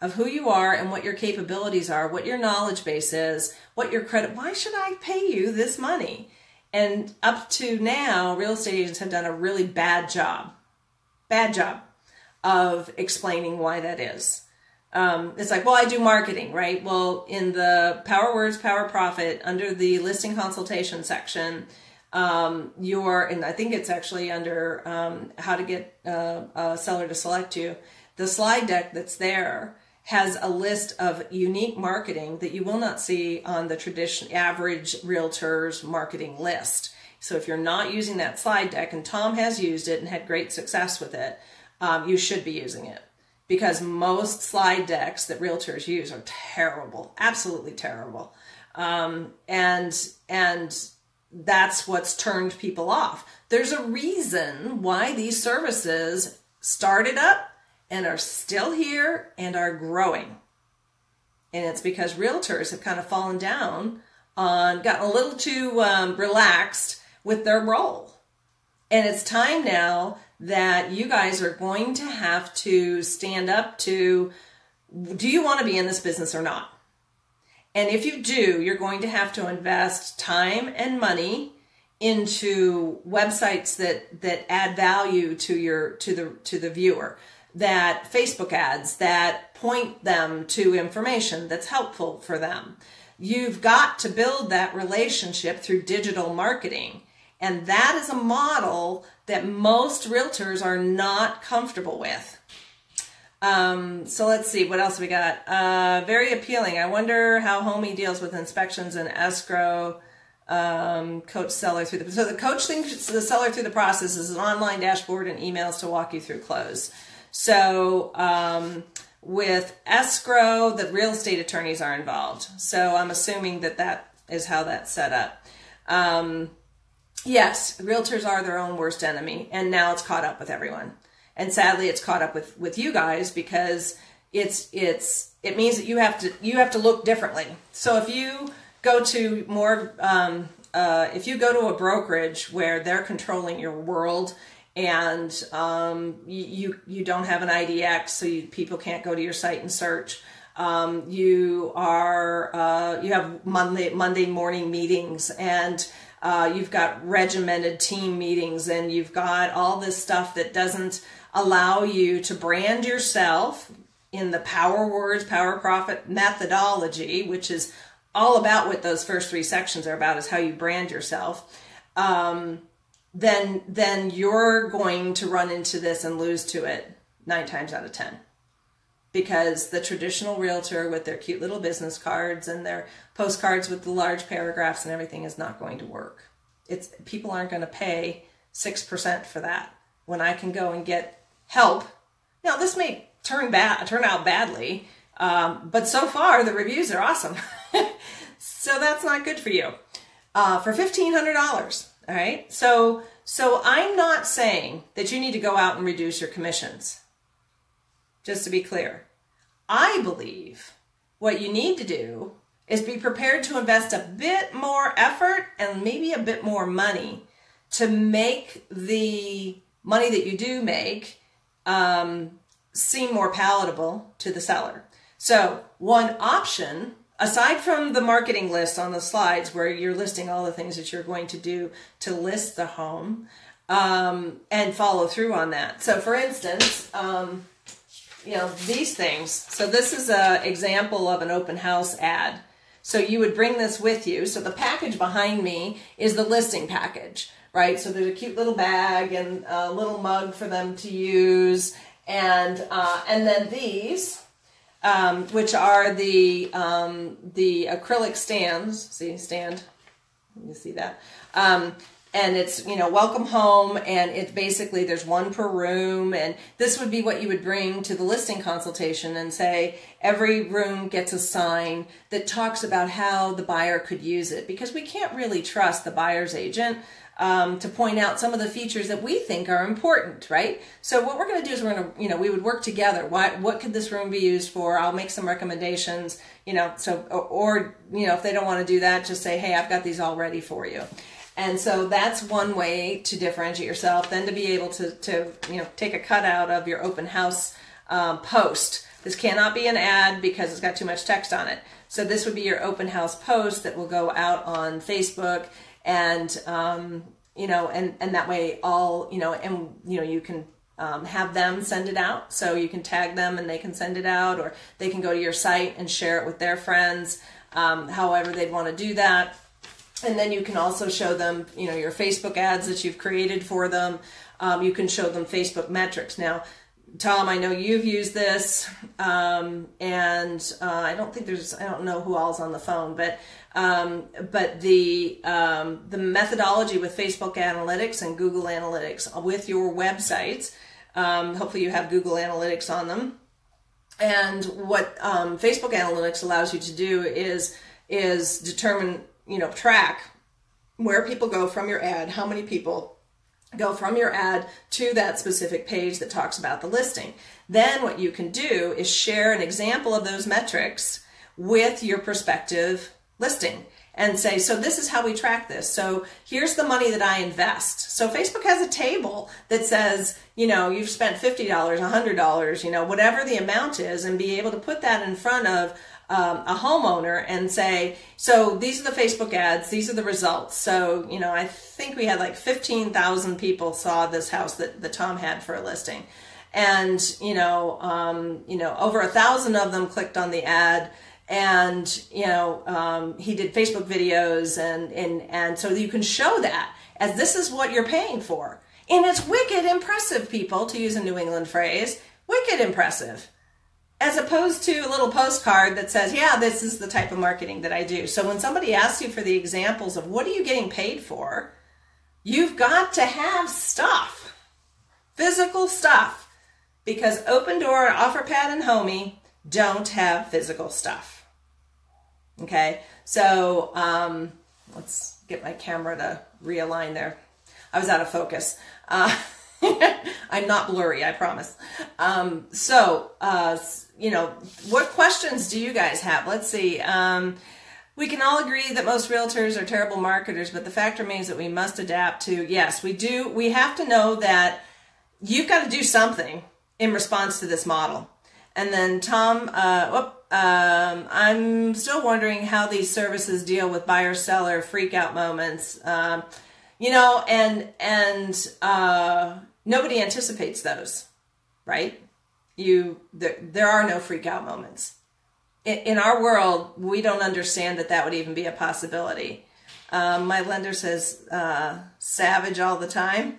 of who you are and what your capabilities are what your knowledge base is what your credit why should i pay you this money? And up to now real estate agents have done a really bad job. Bad job of explaining why that is. Um, it's like, well, I do marketing, right? Well, in the Power Words, Power Profit, under the listing consultation section, um, your, and I think it's actually under um, how to get uh, a seller to select you, the slide deck that's there has a list of unique marketing that you will not see on the tradition average realtor's marketing list. So if you're not using that slide deck, and Tom has used it and had great success with it, um, you should be using it because most slide decks that realtors use are terrible, absolutely terrible. Um, and and that's what's turned people off. There's a reason why these services started up and are still here and are growing. And it's because realtors have kind of fallen down on, gotten a little too um, relaxed with their role. And it's time now that you guys are going to have to stand up to do you want to be in this business or not? And if you do, you're going to have to invest time and money into websites that that add value to your to the to the viewer that Facebook ads that point them to information that's helpful for them. You've got to build that relationship through digital marketing. And that is a model that most realtors are not comfortable with. Um, so let's see, what else we got? Uh, very appealing. I wonder how Homie deals with inspections and escrow. Um, coach seller through the so the coach the seller through the process is an online dashboard and emails to walk you through close. So um, with escrow, the real estate attorneys are involved. So I'm assuming that that is how that's set up. Um, yes, realtors are their own worst enemy, and now it's caught up with everyone. And sadly, it's caught up with with you guys because it's it's it means that you have to you have to look differently. So if you go to more um, uh, if you go to a brokerage where they're controlling your world and um, you, you, don't have an IDX, so you, people can't go to your site and search. Um, you are uh, you have Monday Monday morning meetings and uh, you've got regimented team meetings and you've got all this stuff that doesn't allow you to brand yourself in the power words, power profit methodology, which is all about what those first three sections are about is how you brand yourself. Um, then then you're going to run into this and lose to it nine times out of ten because the traditional realtor with their cute little business cards and their postcards with the large paragraphs and everything is not going to work it's people aren't going to pay 6% for that when i can go and get help now this may turn bad turn out badly um, but so far the reviews are awesome [LAUGHS] so that's not good for you uh, for $1500 all right. So, so I'm not saying that you need to go out and reduce your commissions. Just to be clear, I believe what you need to do is be prepared to invest a bit more effort and maybe a bit more money to make the money that you do make um, seem more palatable to the seller. So, one option aside from the marketing list on the slides where you're listing all the things that you're going to do to list the home um, and follow through on that. So, for instance, um, you know, these things. So, this is an example of an open house ad. So, you would bring this with you. So, the package behind me is the listing package, right? So, there's a cute little bag and a little mug for them to use. And, uh, and then these um, which are the um, the acrylic stands. See, stand. You see that. Um, and it's you know welcome home and it's basically there's one per room and this would be what you would bring to the listing consultation and say every room gets a sign that talks about how the buyer could use it because we can't really trust the buyer's agent um, to point out some of the features that we think are important, right? So what we're going to do is we're going to, you know, we would work together. What what could this room be used for? I'll make some recommendations, you know. So or, or you know, if they don't want to do that, just say, hey, I've got these all ready for you. And so that's one way to differentiate yourself. Then to be able to to you know take a cutout of your open house um, post. This cannot be an ad because it's got too much text on it. So this would be your open house post that will go out on Facebook and um, you know, and and that way all you know, and you know, you can um, have them send it out. So you can tag them and they can send it out, or they can go to your site and share it with their friends. Um, however, they'd want to do that. And then you can also show them, you know, your Facebook ads that you've created for them. Um, you can show them Facebook metrics. Now, Tom, I know you've used this, um, and uh, I don't think there's, I don't know who all's on the phone, but um, but the um, the methodology with Facebook Analytics and Google Analytics with your websites. Um, hopefully, you have Google Analytics on them. And what um, Facebook Analytics allows you to do is is determine, you know, track where people go from your ad, how many people go from your ad to that specific page that talks about the listing. Then what you can do is share an example of those metrics with your prospective listing and say, so this is how we track this. So here's the money that I invest. So Facebook has a table that says, you know, you've spent $50, $100, you know, whatever the amount is, and be able to put that in front of um, a homeowner and say, so these are the Facebook ads, these are the results. So, you know, I think we had like 15,000 people saw this house that, that Tom had for a listing. And, you know, um, you know, over a thousand of them clicked on the ad and you know um, he did facebook videos and and and so you can show that as this is what you're paying for and it's wicked impressive people to use a new england phrase wicked impressive as opposed to a little postcard that says yeah this is the type of marketing that i do so when somebody asks you for the examples of what are you getting paid for you've got to have stuff physical stuff because Open Opendoor offerpad and Homie don't have physical stuff Okay, so um, let's get my camera to realign there. I was out of focus. Uh, [LAUGHS] I'm not blurry, I promise. Um, so, uh, you know, what questions do you guys have? Let's see. Um, we can all agree that most realtors are terrible marketers, but the fact remains that we must adapt to, yes, we do. We have to know that you've got to do something in response to this model. And then Tom, uh, whoop, um, I'm still wondering how these services deal with buyer seller freak out moments. Um, you know, and and uh, nobody anticipates those, right? You there, there are no freak out moments. In, in our world, we don't understand that that would even be a possibility. Um, my lender says uh, savage all the time.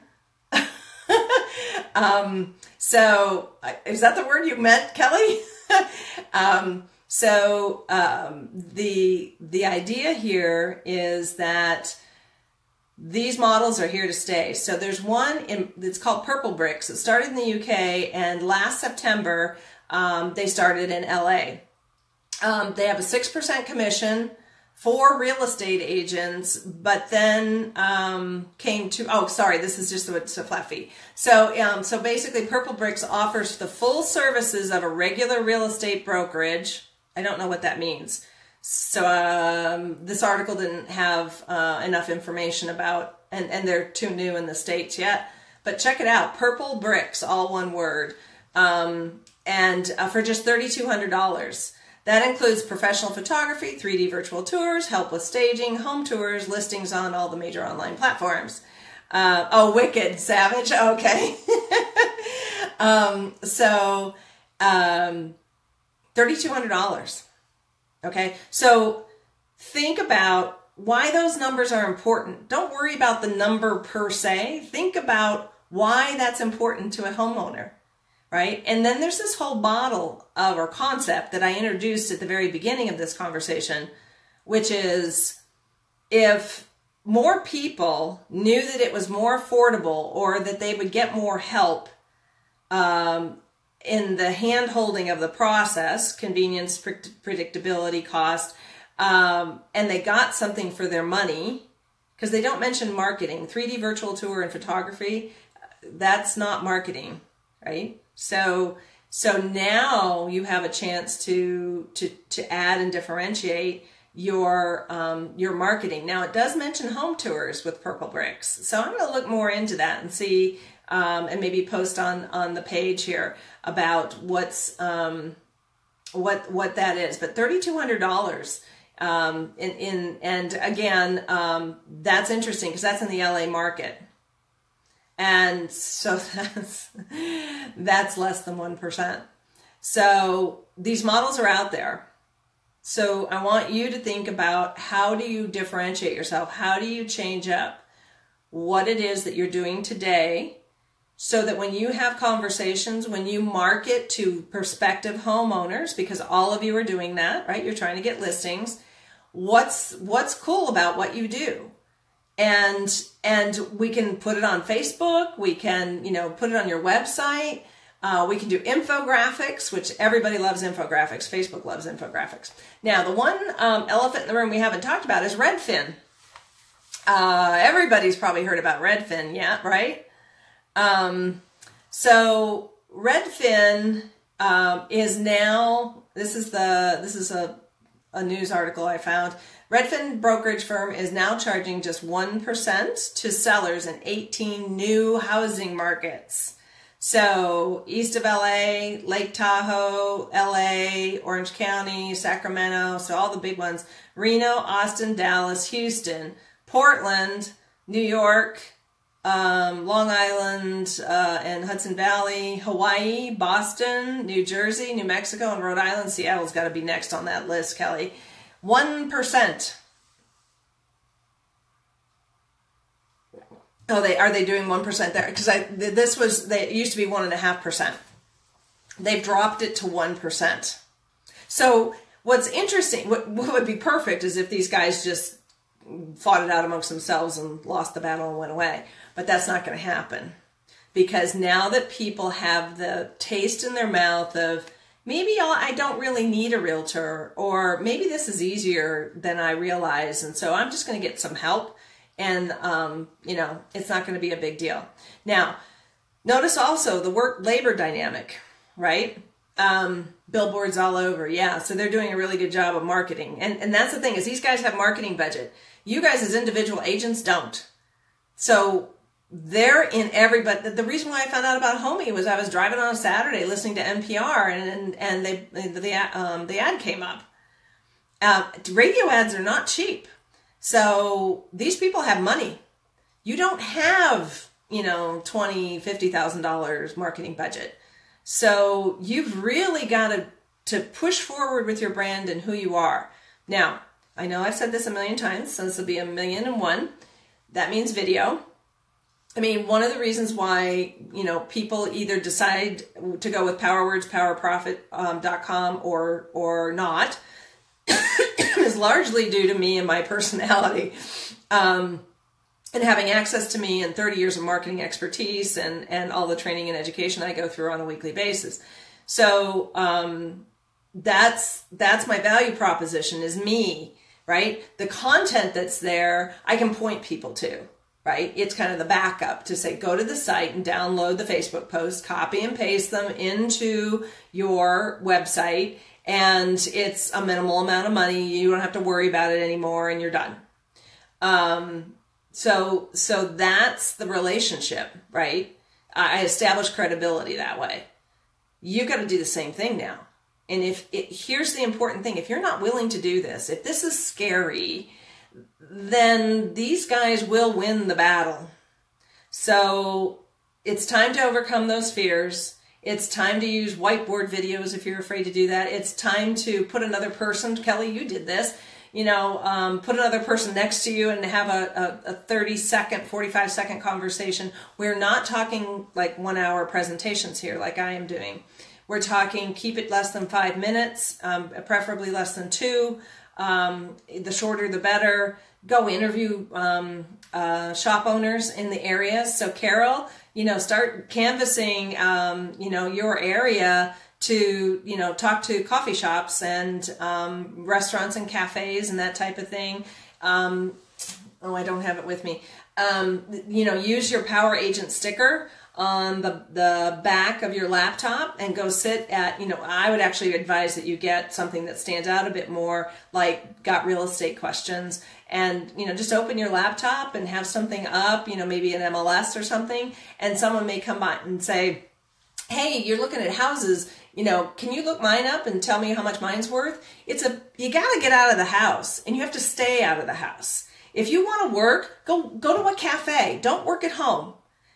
[LAUGHS] um, so, is that the word you meant, Kelly? [LAUGHS] um, so um, the the idea here is that these models are here to stay. So there's one in, it's called Purplebricks. It started in the UK, and last September um, they started in LA. Um, they have a six percent commission for real estate agents, but then um, came to oh sorry, this is just a, it's a flat fee. So um, so basically, Purplebricks offers the full services of a regular real estate brokerage. I don't know what that means. So um, this article didn't have uh, enough information about, and and they're too new in the states yet. But check it out, Purplebricks, all one word, um, and uh, for just thirty two hundred dollars. That includes professional photography, 3D virtual tours, help with staging, home tours, listings on all the major online platforms. Uh, oh, wicked, savage. [LAUGHS] Okay. [LAUGHS] um, so, um, $3,200. Okay. So think about why those numbers are important. Don't worry about the number per se. Think about why that's important to a homeowner right? And then there's this whole model of or concept that I introduced at the very beginning of this conversation, which is if more people knew that it was more affordable or that they would get more help um, in the hand holding of the process, convenience, predictability, cost, um, and they got something for their money, because they don't mention marketing. 3D virtual tour and photography, that's not marketing, right? So so now you have a chance to to to add and differentiate your um, your marketing. Now it does mention home tours with Purplebricks, so I'm going to look more into that and see um, and maybe post on on the page here about what's um, what what that is. But thirty two hundred dollars. Um, in, in and again, um, that's interesting because that's in the LA market. And so [LAUGHS] that's, that's less than 1%. So these models are out there. So I want you to think about how do you differentiate yourself? How do you change up what it is that you're doing today so that when you have conversations, when you market to prospective homeowners, because all of you are doing that, right? You're trying to get listings. What's what's cool about what you do? and and we can put it on Facebook. We can you know put it on your website. Uh, we can do infographics, which everybody loves infographics. Facebook loves infographics. Now, the one um, elephant in the room we haven't talked about is Redfin. Uh, everybody's probably heard about Redfin, yeah, right? Um, so Redfin um, is now. This is the this is a a news article I found. Redfin brokerage firm is now charging just 1% to sellers in 18 new housing markets. So, east of LA, Lake Tahoe, LA, Orange County, Sacramento, so all the big ones, Reno, Austin, Dallas, Houston, Portland, New York, um, Long Island uh, and Hudson Valley, Hawaii, Boston, New Jersey, New Mexico, and Rhode Island. Seattle's got to be next on that list, Kelly. 1%. Oh, they are they doing 1% there? Because I this was, they used to be 1.5%. They've dropped it to 1%. So what's interesting, what, what would be perfect is if these guys just fought it out amongst themselves and lost the battle and went away. But that's not going to happen because now that people have the taste in their mouth of maybe I don't really need a realtor or maybe this is easier than I realize. And so I'm just going to get some help and, um, you know, it's not going to be a big deal. Now, notice also the work labor dynamic, right? Um, billboards all over. Yeah. So they're doing a really good job of marketing. And, and that's the thing is these guys have marketing budget. You guys as individual agents don't. So they're in every but the reason why I found out about Homie was I was driving on a Saturday listening to NPR and and they the um, the ad came up. Uh, radio ads are not cheap, so these people have money. You don't have you know twenty fifty thousand dollars marketing budget, so you've really got to to push forward with your brand and who you are. Now I know I've said this a million times, so this will be a million and one. That means video I mean, one of the reasons why, you know, people either decide to go with PowerWords, PowerProfit.com um, or, or not [COUGHS] is largely due to me and my personality. Um, and having access to me and 30 years of marketing expertise and, and all the training and education I go through on a weekly basis. So, um, that's, that's my value proposition is me, right? The content that's there, I can point people to right? It's kind of the backup to say go to the site and download the Facebook post, copy and paste them into your website, and it's a minimal amount of money. You don't have to worry about it anymore, and you're done. Um, so so that's the relationship, right? I establish credibility that way. You got to do the same thing now. And if it, here's the important thing, if you're not willing to do this, if this is scary, then these guys will win the battle. So it's time to overcome those fears. It's time to use whiteboard videos if you're afraid to do that. It's time to put another person, Kelly, you did this, you know, um, put another person next to you and have a, a, a 30 second, 45 second conversation. We're not talking like one hour presentations here like I am doing. We're talking keep it less than five minutes, um, preferably less than two. Um, the shorter, the better. Go interview um, uh, shop owners in the area. So, Carol, you know, start canvassing, um, you know, your area to, you know, talk to coffee shops and um, restaurants and cafes and that type of thing. Um, oh, I don't have it with me. Um, you know, use your power agent sticker on the, the back of your laptop and go sit at, you know, I would actually advise that you get something that stands out a bit more, like got real estate questions. And, you know, just open your laptop and have something up, you know, maybe an MLS or something. And someone may come by and say, hey, you're looking at houses, you know, can you look mine up and tell me how much mine's worth? It's a, you got to get out of the house and you have to stay out of the house. If you want to work, go, go to a cafe. Don't work at home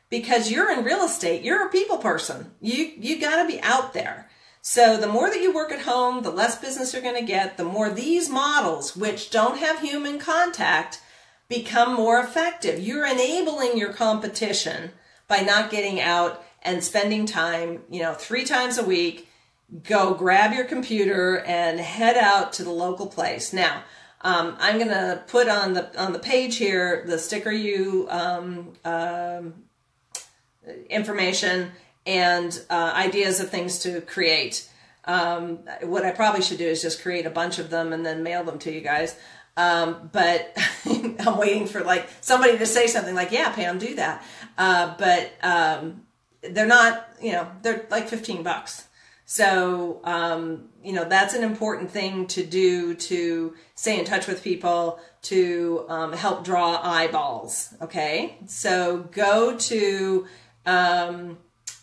because you're in real estate. You're a people person. You, you got to be out there. So the more that you work at home, the less business you're going to get, the more these models, which don't have human contact, become more effective. You're enabling your competition by not getting out and spending time, you know, three times a week. Go grab your computer and head out to the local place. Now, um, I'm going to put on the on the page here the sticker you um, um, information and uh, ideas of things to create. Um, what I probably should do is just create a bunch of them and then mail them to you guys. Um, but [LAUGHS] I'm waiting for like somebody to say something like, "Yeah, Pam, do that." Uh, but um, they're not, you know, they're like 15 bucks. So, um, you know, that's an important thing to do to stay in touch with people, to um, help draw eyeballs. Okay. So go to um,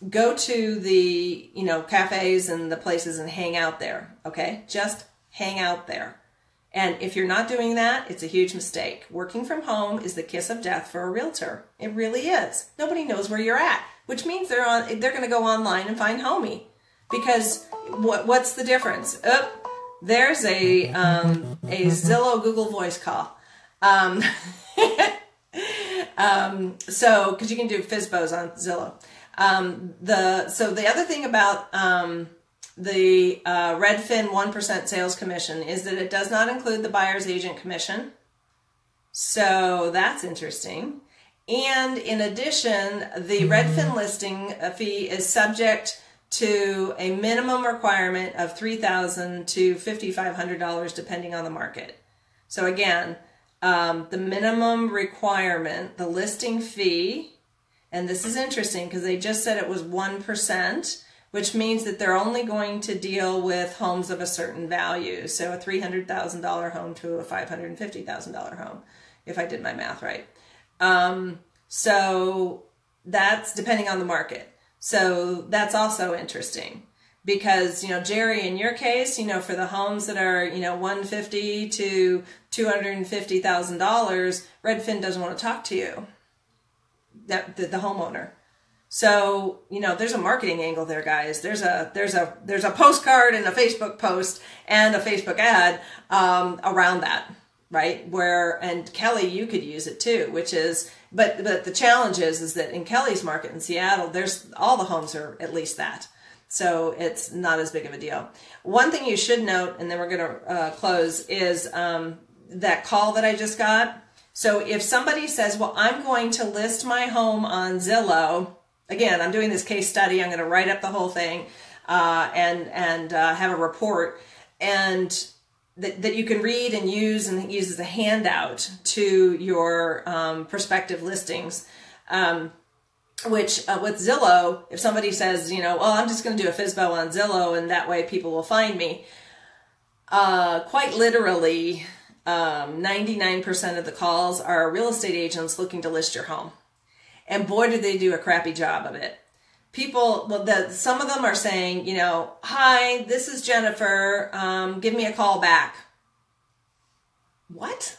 go to the you know cafes and the places and hang out there okay? Just hang out there. And if you're not doing that it's a huge mistake. Working from home is the kiss of death for a realtor. It really is. Nobody knows where you're at which means they're on they're going to go online and find homie, because what what's the difference? Oh, there's a um, a zillow google voice call. Um, [LAUGHS] Um, so, because you can do FSBOs on Zillow. Um, the so the other thing about um, the uh, Redfin one percent sales commission is that it does not include the buyer's agent commission. So that's interesting. And in addition, the Redfin listing fee is subject to a minimum requirement of three thousand to fifty five hundred dollars, depending on the market. So again, um, the minimum requirement, the listing fee, and this is interesting because they just said it was 1%, which means that they're only going to deal with homes of a certain value. So a $300,000 home to a $550,000 home, if I did my math right. Um, So that's depending on the market. So that's also interesting because you know Jerry in your case you know for the homes that are you know 150 to 250 thousand dollars Redfin doesn't want to talk to you. That the, the, homeowner. So you know there's a marketing angle there guys. There's a there's a there's a postcard and a Facebook post and a Facebook ad um, around that right? Where and Kelly you could use it too which is but but the challenge is is that in Kelly's market in Seattle there's all the homes are at least that. So it's not as big of a deal. One thing you should note, and then we're going to uh, close, is um, that call that I just got. So if somebody says, well, I'm going to list my home on Zillow, again, I'm doing this case study. I'm going to write up the whole thing uh, and, and uh, have a report. And that, that you can read and use and use as a handout to your um, prospective listings. Um, which uh, with Zillow, if somebody says, you know, well, I'm just going to do a FSBO on Zillow and that way people will find me, uh, quite literally, um, 99% of the calls are real estate agents looking to list your home. And boy, do they do a crappy job of it. People, well, the, some of them are saying, you know, hi, this is Jennifer. Um, give me a call back. What?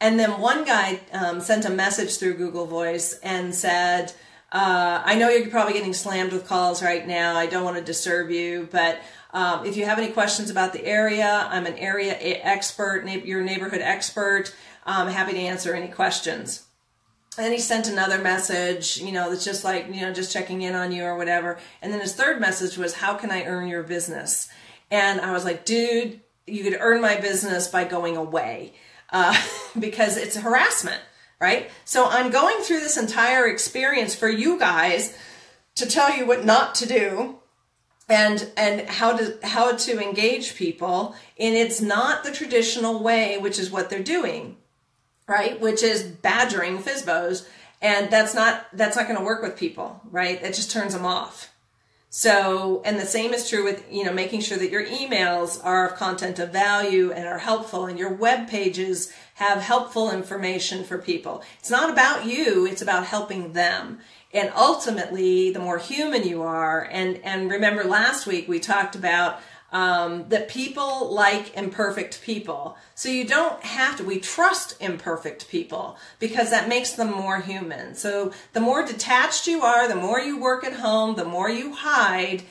And then one guy um, sent a message through Google Voice and said, uh, I know you're probably getting slammed with calls right now. I don't want to disturb you, but um, if you have any questions about the area, I'm an area expert, your neighborhood expert. I'm happy to answer any questions. And he sent another message, you know, that's just like, you know, just checking in on you or whatever. And then his third message was, How can I earn your business? And I was like, Dude, you could earn my business by going away uh, [LAUGHS] because it's harassment right? So I'm going through this entire experience for you guys to tell you what not to do and and how to how to engage people and it's not the traditional way which is what they're doing right which is badgering FSBOs and that's not that's not going to work with people right it just turns them off so, and the same is true with, you know, making sure that your emails are of content of value and are helpful and your web pages have helpful information for people. It's not about you, it's about helping them. And ultimately, the more human you are, and, and remember last week we talked about um, that people like imperfect people. So you don't have to, we trust imperfect people because that makes them more human. So the more detached you are, the more you work at home, the more you hide,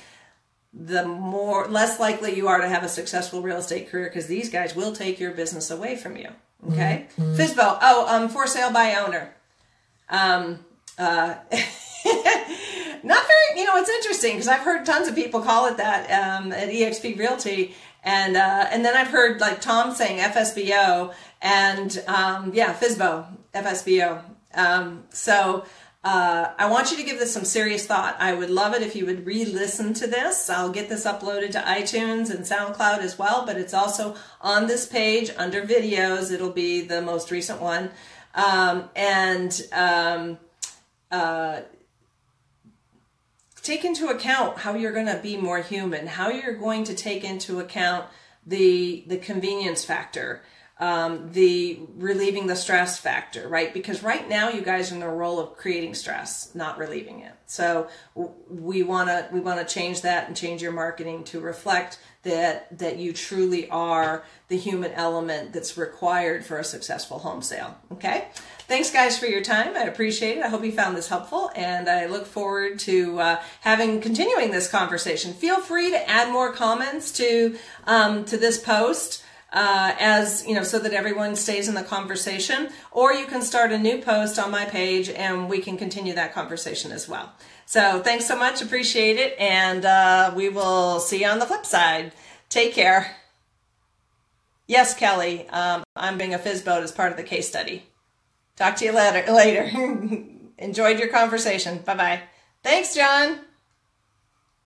the more less likely you are to have a successful real estate career because these guys will take your business away from you. Okay. Mm-hmm. FSBO. Oh, um, for sale by owner. Um, uh, [LAUGHS] not very, you know, it's interesting because I've heard tons of people call it that um, at EXP Realty. And, uh, and then I've heard like Tom saying FSBO and um, yeah, FSBO, FSBO. Um, so uh, I want you to give this some serious thought. I would love it if you would re-listen to this. I'll get this uploaded to iTunes and SoundCloud as well, but it's also on this page under videos. It'll be the most recent one. Um, and um, uh, take into account how you're going to be more human, how you're going to take into account the the convenience factor, um, the relieving the stress factor, right? Because right now you guys are in the role of creating stress, not relieving it. So we want to we want to change that and change your marketing to reflect that that you truly are the human element that's required for a successful home sale. Okay. Thanks, guys, for your time. I appreciate it. I hope you found this helpful, and I look forward to uh, having continuing this conversation. Feel free to add more comments to um, to this post. Uh, as you know, so that everyone stays in the conversation, or you can start a new post on my page and we can continue that conversation as well. So, thanks so much, appreciate it, and uh, we will see you on the flip side. Take care. Yes, Kelly, um, I'm being a FSBO as part of the case study. Talk to you later. [LAUGHS] Later. Enjoyed your conversation. Bye bye. Thanks, John.